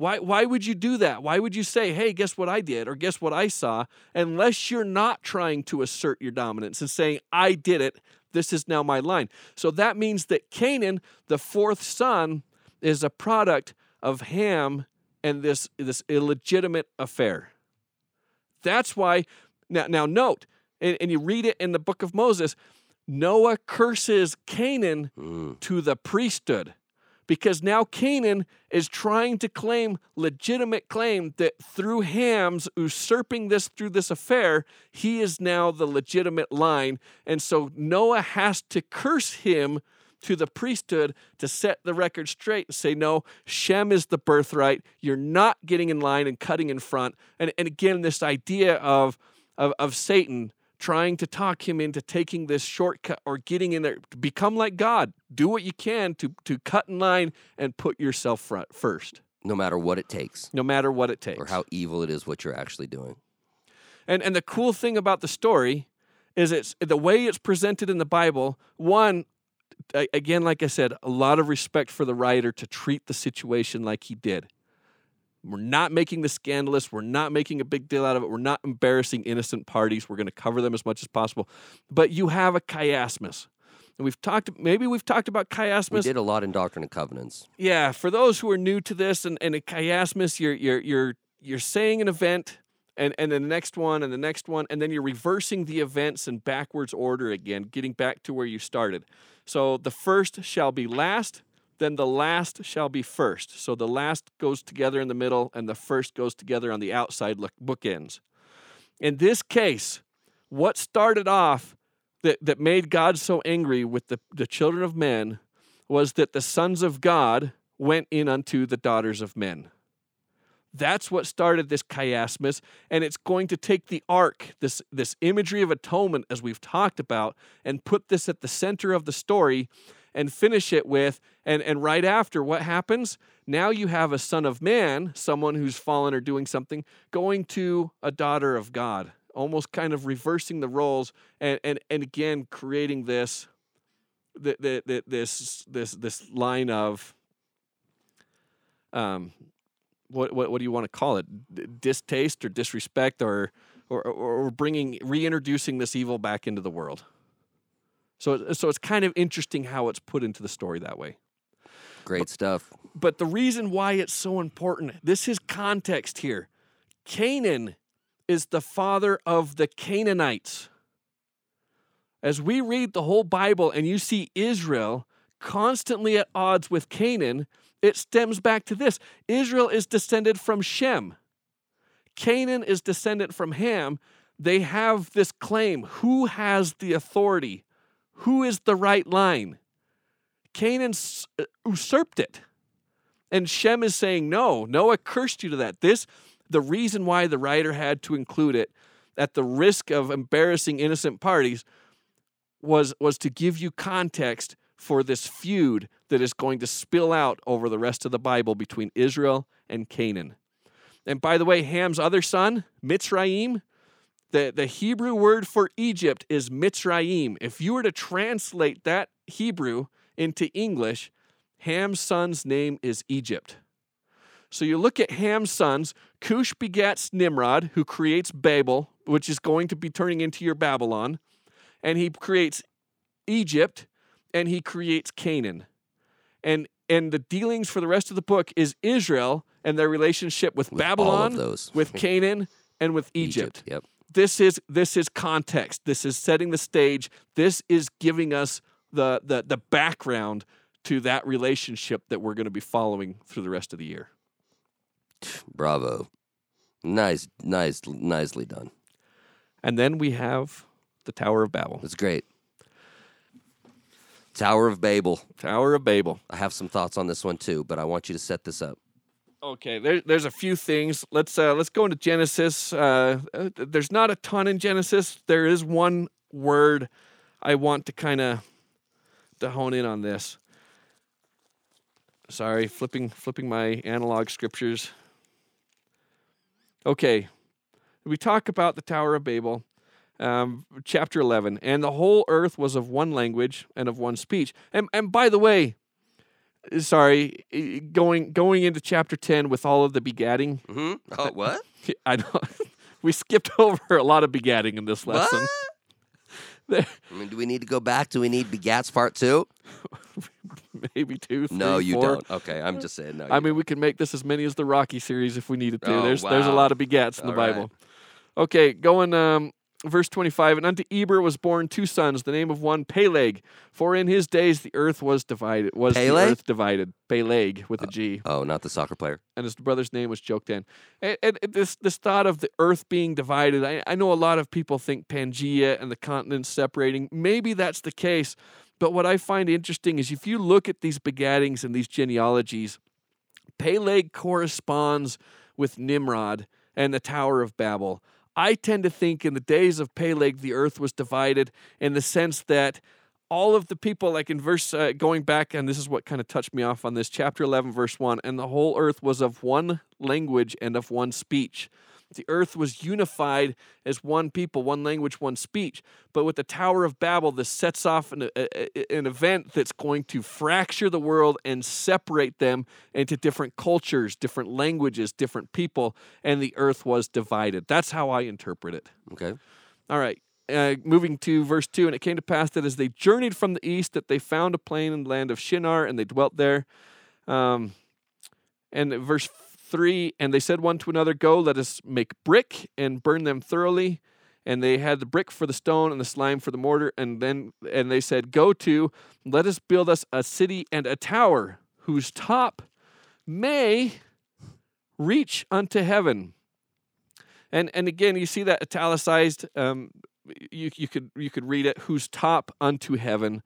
Why, why would you do that? Why would you say, hey, guess what I did or guess what I saw? Unless you're not trying to assert your dominance and saying, I did it, this is now my line. So that means that Canaan, the fourth son, is a product of Ham and this, this illegitimate affair. That's why, now, now note, and, and you read it in the book of Moses, Noah curses Canaan Mm. to the priesthood because now Canaan is trying to claim legitimate claim that through Ham's usurping this through this affair, he is now the legitimate line. And so Noah has to curse him to the priesthood to set the record straight and say, no, Shem is the birthright. You're not getting in line and cutting in front. And, and again, this idea of, of, of Satan trying to talk him into taking this shortcut or getting in there to become like God. Do what you can to, to cut in line and put yourself front first, No matter what it takes no matter what it takes. or how evil it is, what you're actually doing. And and the cool thing about the story is it's the way it's presented in the Bible. One, again, like I said, a lot of respect for the writer to treat the situation like he did. We're not making this scandalous. We're not making a big deal out of it. We're not embarrassing innocent parties. We're going to cover them as much as possible. But you have a chiasmus. And we've talked, maybe we've talked about chiasmus. We did a lot in Doctrine and Covenants. Yeah, for those who are new to this and, and a chiasmus, you're you're you're you're saying an event and, and then the next one and the next one, and then you're reversing the events in backwards order again, getting back to where you started. So the first shall be last, then the last shall be first. So the last goes together in the middle, and the first goes together on the outside bookends. In this case, what started off that, that made God so angry with the, the children of men was that the sons of God went in unto the daughters of men. That's what started this chiasmus, and it's going to take the ark, this, this imagery of atonement, as we've talked about, and put this at the center of the story and finish it with, and, and right after, what happens? Now you have a son of man, someone who's fallen or doing something, going to a daughter of God, almost kind of reversing the roles, and, and, and again creating this the, the, the, this this this line of um what what what do you want to call it distaste or disrespect or or or bringing reintroducing this evil back into the world so so it's kind of interesting how it's put into the story that way Great stuff. but the reason why it's so important this is context here Canaan is the father of the Canaanites as we read the whole Bible and you see Israel constantly at odds with Canaan, it stems back to this Israel is descended from Shem, Canaan is descendant from Ham. They have this claim who has the authority? Who is the right line? Canaan uh, usurped it. And Shem is saying, No, Noah cursed you to that. This, the reason why the writer had to include it at the risk of embarrassing innocent parties was was to give you context for this feud that is going to spill out over the rest of the Bible between Israel and Canaan. And by the way, Ham's other son, Mitzrayim, the, the Hebrew word for Egypt is Mitzrayim. If you were to translate that Hebrew into English, Ham's son's name is Egypt. So you look at Ham's sons, Cush begets Nimrod, who creates Babel, which is going to be turning into your Babylon and he creates Egypt and he creates Canaan. And and the dealings for the rest of the book is Israel and their relationship with, With Babylon, with Canaan, and with Egypt. Yep. This is this is context. This is setting the stage. This is giving us the the the background to that relationship that we're going to be following through the rest of the year. Bravo. Nice, nice, nicely done. And then we have the Tower of Babel. It's great. Tower of Babel. Tower of Babel. I have some thoughts on this one too, but I want you to set this up. Okay, there, there's a few things. Let's uh, let's go into Genesis. Uh, uh, there's not a ton in Genesis. There is one word I want to kind of to hone in on this. Sorry, flipping flipping my analog scriptures. Okay, we talk about the Tower of Babel, um, chapter eleven, and the whole earth was of one language and of one speech. And and by the way, sorry, going going into chapter ten with all of the begatting. Mm-hmm. Oh, what? I know we skipped over a lot of begatting in this lesson. I mean, do we need to go back? Do we need Begats Part Two? Maybe two. Three, No, you four. don't. Okay, I'm just saying. No, I mean, we can make this as many as the Rocky series if we needed to. Oh, there's there's a lot of begats in the All right. Bible. Okay, going um verse 25 and unto Eber was born two sons the name of one Peleg for in his days the earth was divided was Peleg? the earth divided Peleg with a oh, G Oh, not the soccer player. and his brother's name was Joktan. And, and and this this thought of the earth being divided, I, I know a lot of people think Pangea and the continents separating. Maybe that's the case, but what I find interesting is if you look at these begattings and these genealogies, Peleg corresponds with Nimrod and the Tower of Babel. I tend to think in the days of Peleg, the earth was divided in the sense that all of the people, like in verse, uh, going back, and this is what kind of touched me off on this, chapter 11, verse 1, and the whole earth was of one language and of one speech. The earth was unified as one people, one language, one speech. But with the Tower of Babel, this sets off an, a, an event that's going to fracture the world and separate them into different cultures, different languages, different people, and the earth was divided. That's how I interpret it. Okay. All right. Uh, moving to verse 2 and it came to pass that as they journeyed from the east that they found a plain in the land of shinar and they dwelt there um, and verse 3 and they said one to another go let us make brick and burn them thoroughly. And they had the brick for the stone and the slime for the mortar and then and they said go to let us build us a city and a tower whose top may reach unto heaven. And and again you see that italicized um, you you could you could read it whose top unto heaven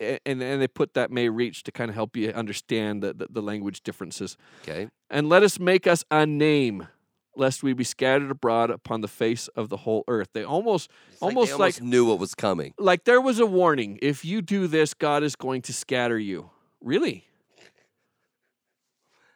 and and they put that may reach to kind of help you understand the, the, the language differences Okay. and let us make us a name lest we be scattered abroad upon the face of the whole earth they almost It's like almost like almost knew what was coming. like there was a warning if you do this god is going to scatter you really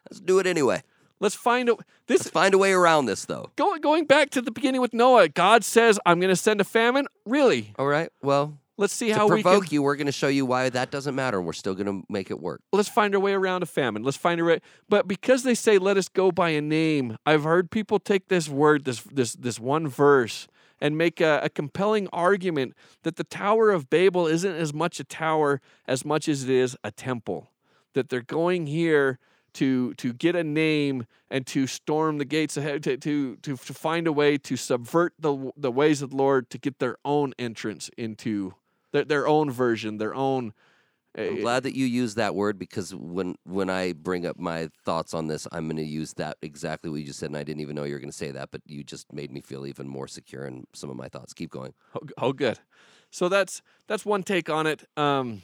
Let's do it anyway. let's find a this Let's find a way around this, though. going going back to the beginning with noah god says i'm going to send a famine really All right. Well, let's see to how we provoke you, we're going to show you why that doesn't matter, we're still going to make it work. let's find our way around a famine. Let's find a way. But because they say let us go by a name, I've heard people take this word, this this this one verse, and make a, a compelling argument that the Tower of Babel isn't as much a tower as much as it is a temple. That they're going here to to get a name and to storm the gates ahead to to to, to find a way to subvert the the ways of the Lord to get their own entrance into their, their own version, their own. I'm uh, glad that you used that word because when when I bring up my thoughts on this, I'm going to use that exactly what you just said, and I didn't even know you were going to say that, but you just made me feel even more secure in some of my thoughts. Keep going. Oh, oh, good. So that's that's one take on it. Um,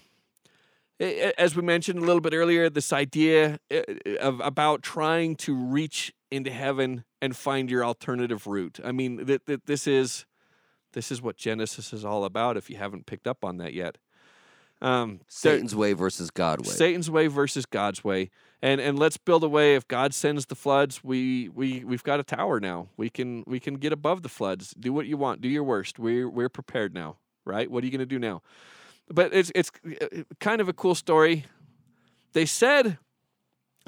as we mentioned a little bit earlier, this idea uh, of about trying to reach into heaven and find your alternative route. I mean, that that this is this is what Genesis is all about. If you haven't picked up on that yet, um, Satan's way versus God's way. Satan's way versus God's way. And and let's build a way. If God sends the floods, we we we've got a tower now. We can we can get above the floods. Do what you want. Do your worst. We're we're prepared now, right? What are you going to do now? But it's it's uh, kind of a cool story. They said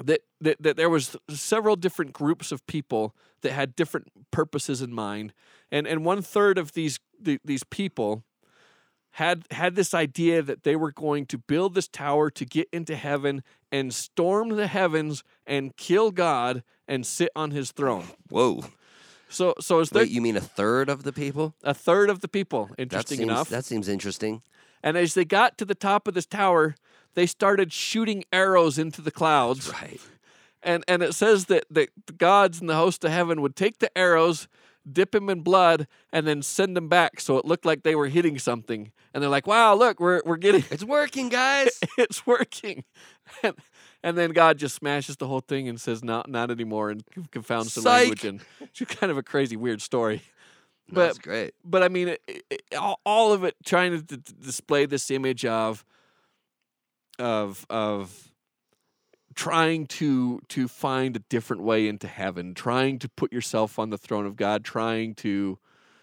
that, that that there was several different groups of people that had different purposes in mind, and and one third of these the, these people had had this idea that they were going to build this tower to get into heaven and storm the heavens and kill God and sit on his throne. Whoa. So so is there Wait, you mean a third of the people? a third of the people, That interesting seems, enough. That seems interesting. And as they got to the top of this tower, they started shooting arrows into the clouds. Right. And and it says that that the gods and the host of heaven would take the arrows, dip them in blood, and then send them back so it looked like they were hitting something. And they're like, "Wow, look, we're we're getting It's working, guys. it's working." And, and then God just smashes the whole thing and says, "Not not anymore," and confounds the Psych. language. And it's kind of a crazy, weird story. But That's great. but I mean, it, it, all, of it trying to d- display this image of of of trying to to find a different way into heaven, trying to put yourself on the throne of God, trying to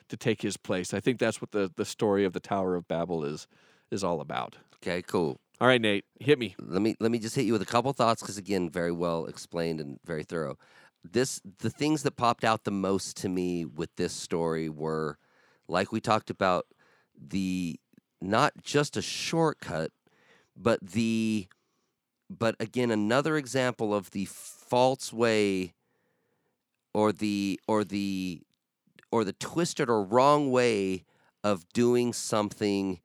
to take His place. I think that's what the the story of the Tower of Babel is is all about. Okay, cool. All right, Nate, hit me. Let me let me just hit you with a couple thoughts because again, very well explained and very thorough. This the things that popped out the most to me with this story were, like we talked about, the not just a shortcut, but the but again another example of the false way or the or the or the twisted or wrong way of doing something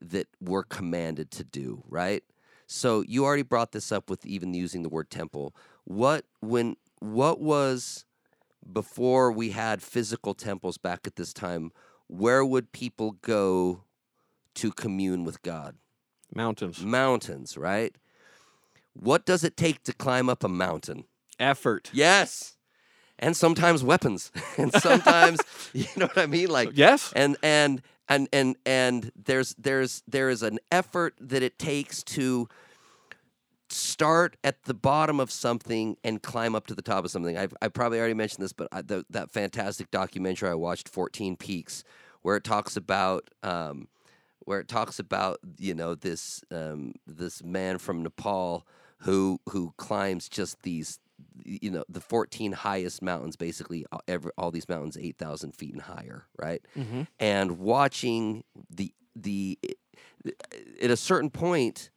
that we're commanded to do, right? So you already brought this up with even using the word temple. What when what was before we had physical temples back at this time, where would people go to commune with God? Mountains, Mountains, right? What does it take to climb up a mountain? effort. Yes. And sometimes weapons. and sometimes you know what I mean? Like Yes. and and and and and there's there's there is an effort that it takes to start at the bottom of something and climb up to the top of something. I've, I probably already mentioned this, but I, the, that fantastic documentary I watched, 14 Peaks, where it talks about um, where it talks about you know this um, this man from Nepal who who climbs just these you know the 14 highest mountains basically all- every, all these mountains 8000 feet and higher right Mm-hmm. and watching the the at a certain point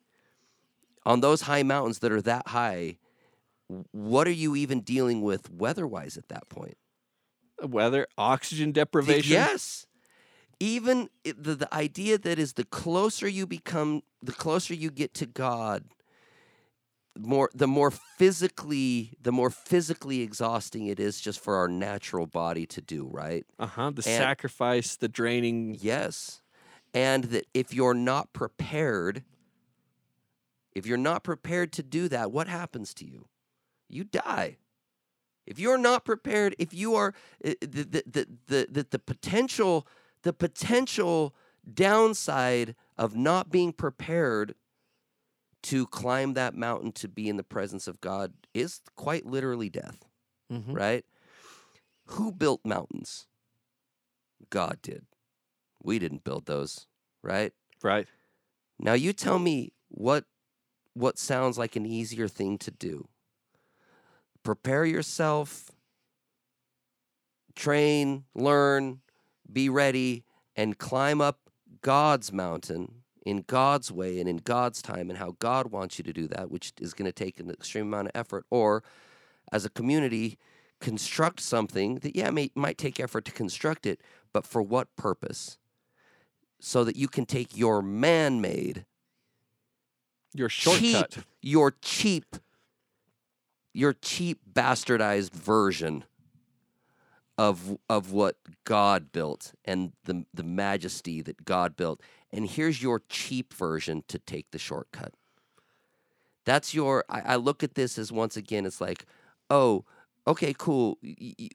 on those high mountains that are that high what are you even dealing with weather-wise at that point Weather, oxygen deprivation. yes even the, the idea that is the closer you become the closer you get to god more the more physically the more physically exhausting it is just for our natural body to do right Uh huh. The And- sacrifice, the draining. Yes. And that if you're not prepared, if you're not prepared to do that, what happens to you? You die. If you're not prepared, if you are uh, the the the the, the, the potential the potential downside of not being prepared to climb that mountain to be in the presence of God is quite literally death Mhm. right? Who built mountains? God did. We didn't build those, right? Right. Now you tell me what what sounds like an easier thing to do. Prepare yourself, train, learn, be ready and climb up God's mountain in God's way and in God's time and how God wants you to do that, which is going to take an extreme amount of effort or as a community construct something that yeah may, might take effort to construct it but for what purpose so that you can take your man-made Your shortcut. cheap your cheap your cheap bastardized version of of what God built and the the majesty that God built and here's your cheap version to take the shortcut. That's your I, I look at this as once again it's like oh okay cool.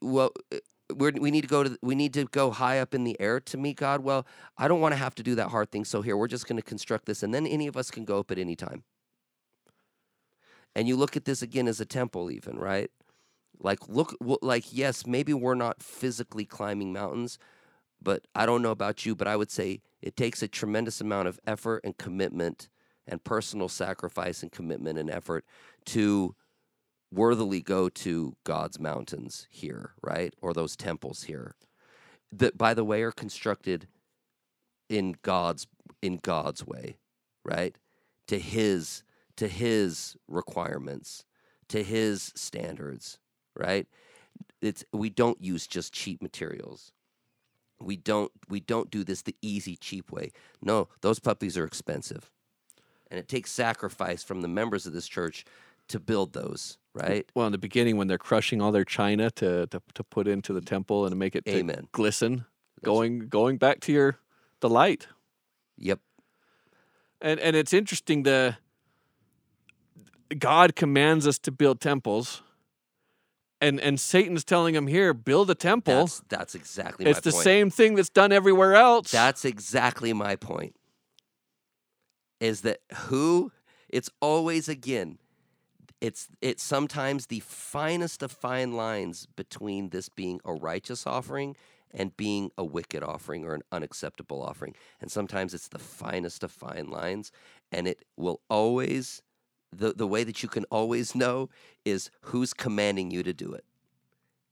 Well uh, we're, we need to go to we need to go high up in the air to meet God. Well I don't want to have to do that hard thing so here we're just going to construct this and then any of us can go up at any time. And you look at this again as a temple even right? Like look like yes maybe we're not physically climbing mountains but I don't know about you but I would say it takes a tremendous amount of effort and commitment and personal sacrifice and commitment and effort to worthily go to God's mountains here, right? Or those temples here. That by the way are constructed in God's in God's way, right? To his to his requirements, to his standards, right? It's we don't use just cheap materials. We don't we don't do this the easy cheap way. No, those puppies are expensive. And it takes sacrifice from the members of this church to build those, right? Well, in the beginning, when they're crushing all their china to to, to put into the temple and to make it Amen. glisten, going going back to your the light. Yep. And and it's interesting the God commands us to build temples. And and Satan's telling him here, build a temple. That's that's exactly it's the point. same thing that's done everywhere else. That's exactly my point. Is that who? It's always again. It's it's sometimes the finest of fine lines between this being a righteous offering and being a wicked offering or an unacceptable offering. And sometimes it's the finest of fine lines, and it will always the the way that you can always know is who's commanding you to do it.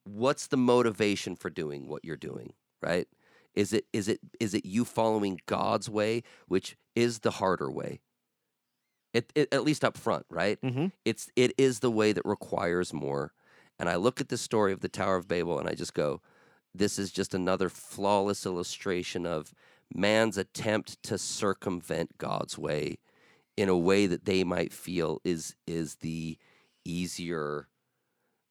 What's the motivation for doing what you're doing, right? Is it is it is it you following God's way, which is the harder way? It, it, at least up front, right? Mhm. It's it is the way that requires more. And I look at the story of the Tower of Babel and I just go, this is just another flawless illustration of man's attempt to circumvent God's way in a way that they might feel is is the easier,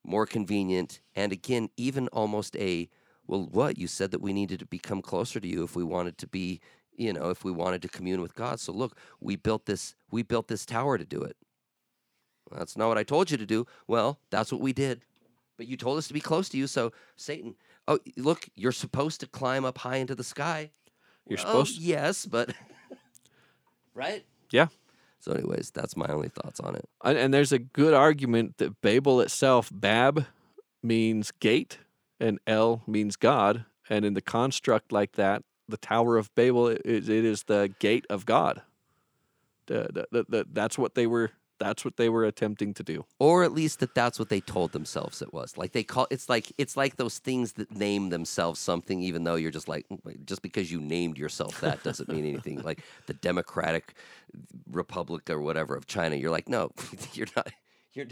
more convenient, and again, even almost a well, what you said that we needed to become closer to you if we wanted to be, you know, if we wanted to commune with God. So look, we built this we built this tower to do it. That's not what I told you to do. Well, that's what we did. But you told us to be close to you, so Satan, oh, look, you're supposed to climb up high into the sky. You're Well, supposed Yes, but right? Yeah. So, anyways, that's my only thoughts on it. And, and there's a good argument that Babel itself, Bab means gate and El means God. And in the construct like that, the Tower of Babel, it, it is the gate of God. The, the, the, that's what they were. That's what they were attempting to do. or at least that that's what they told themselves it was. Like they call it's like it's like those things that name themselves something even though you're just like just because you named yourself that doesn't mean anything. Like the democratic republic or whatever of china you're like no you're not you're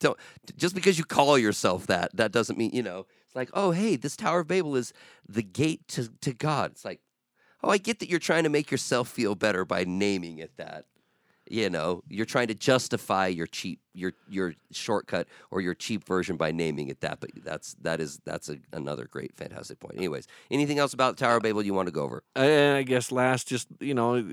don't just because you call yourself that that doesn't mean you know? It's like oh hey this tower of babel is the gate to, to god. It's like oh i get that you're trying to make yourself feel better by naming it that you know you're trying to justify your cheap your your shortcut or your cheap version by naming it that but that's that is that's a, another great fantastic point anyways anything else about tower of babel you want to go over And I guess last, just you know,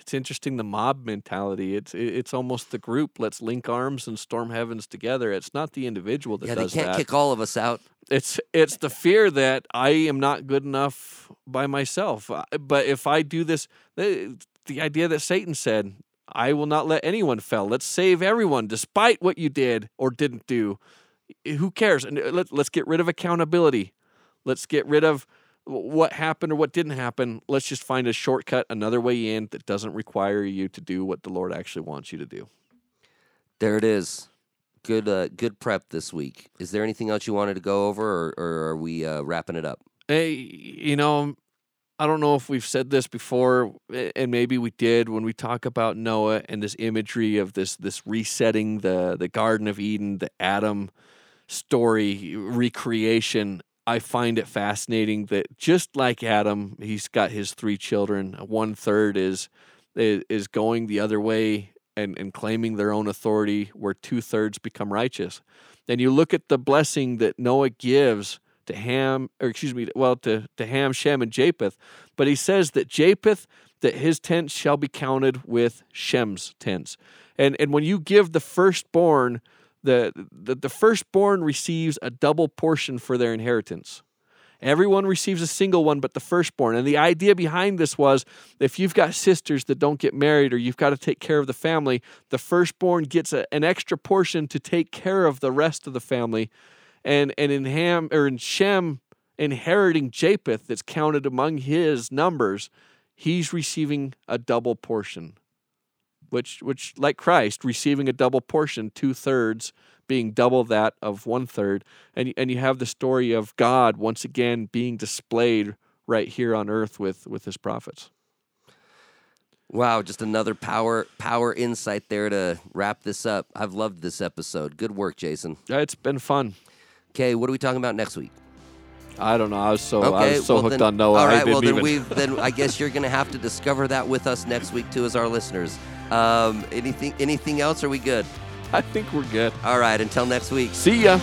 it's interesting the mob mentality. It's it's almost the group. Let's link arms and storm heavens together. It's not the individual that yeah they can't that. kick all of us out It's it's the fear that I am not good enough by myself. But if I do this, the, the idea that Satan said, "I will not let anyone fail. Let's save everyone, despite what you did or didn't do." Who cares? And uh, let, let's get rid of accountability. Let's get rid of what happened or what didn't happen. Let's just find a shortcut, another way in that doesn't require you to do what the Lord actually wants you to do. there it is good uh, good prep this week is there anything else you wanted to go over or, or are we uh, wrapping it up Hey, you know, I don't know if we've said this before, and maybe we did when we talk about Noah and this imagery of this this resetting the the Garden of Eden, the Adam story recreation. I find it fascinating that just like Adam, he's got his three children. One third is is going the other way and, and claiming their own authority, where two thirds become righteous. And you look at the blessing that Noah gives to Ham, or excuse me, well, to, to Ham, Shem, and Japheth. But he says that Japheth, that his tents shall be counted with Shem's tents. And and when you give the firstborn, the, the, the firstborn receives a double portion for their inheritance. Everyone receives a single one but the firstborn. And the idea behind this was if you've got sisters that don't get married or you've got to take care of the family, the firstborn gets a, an extra portion to take care of the rest of the family. And and in Ham or in Shem inheriting Japheth that's counted among his numbers, he's receiving a double portion. Which which like Christ, receiving a double portion, two thirds being double that of one third. And and you have the story of God once again being displayed right here on earth with with his prophets. Wow, just another power power insight there to wrap this up. I've loved this episode. Good work, Jason. Yeah, It's been fun. Okay, what are we talking about next week? I don't know. I was so I was so well hooked then, on Noah. All right, well then even- we've then I guess you're gonna have to discover that with us next week too, as our listeners. Um, anything anything else? Are we good? I think we're good. All right, until next week. See ya.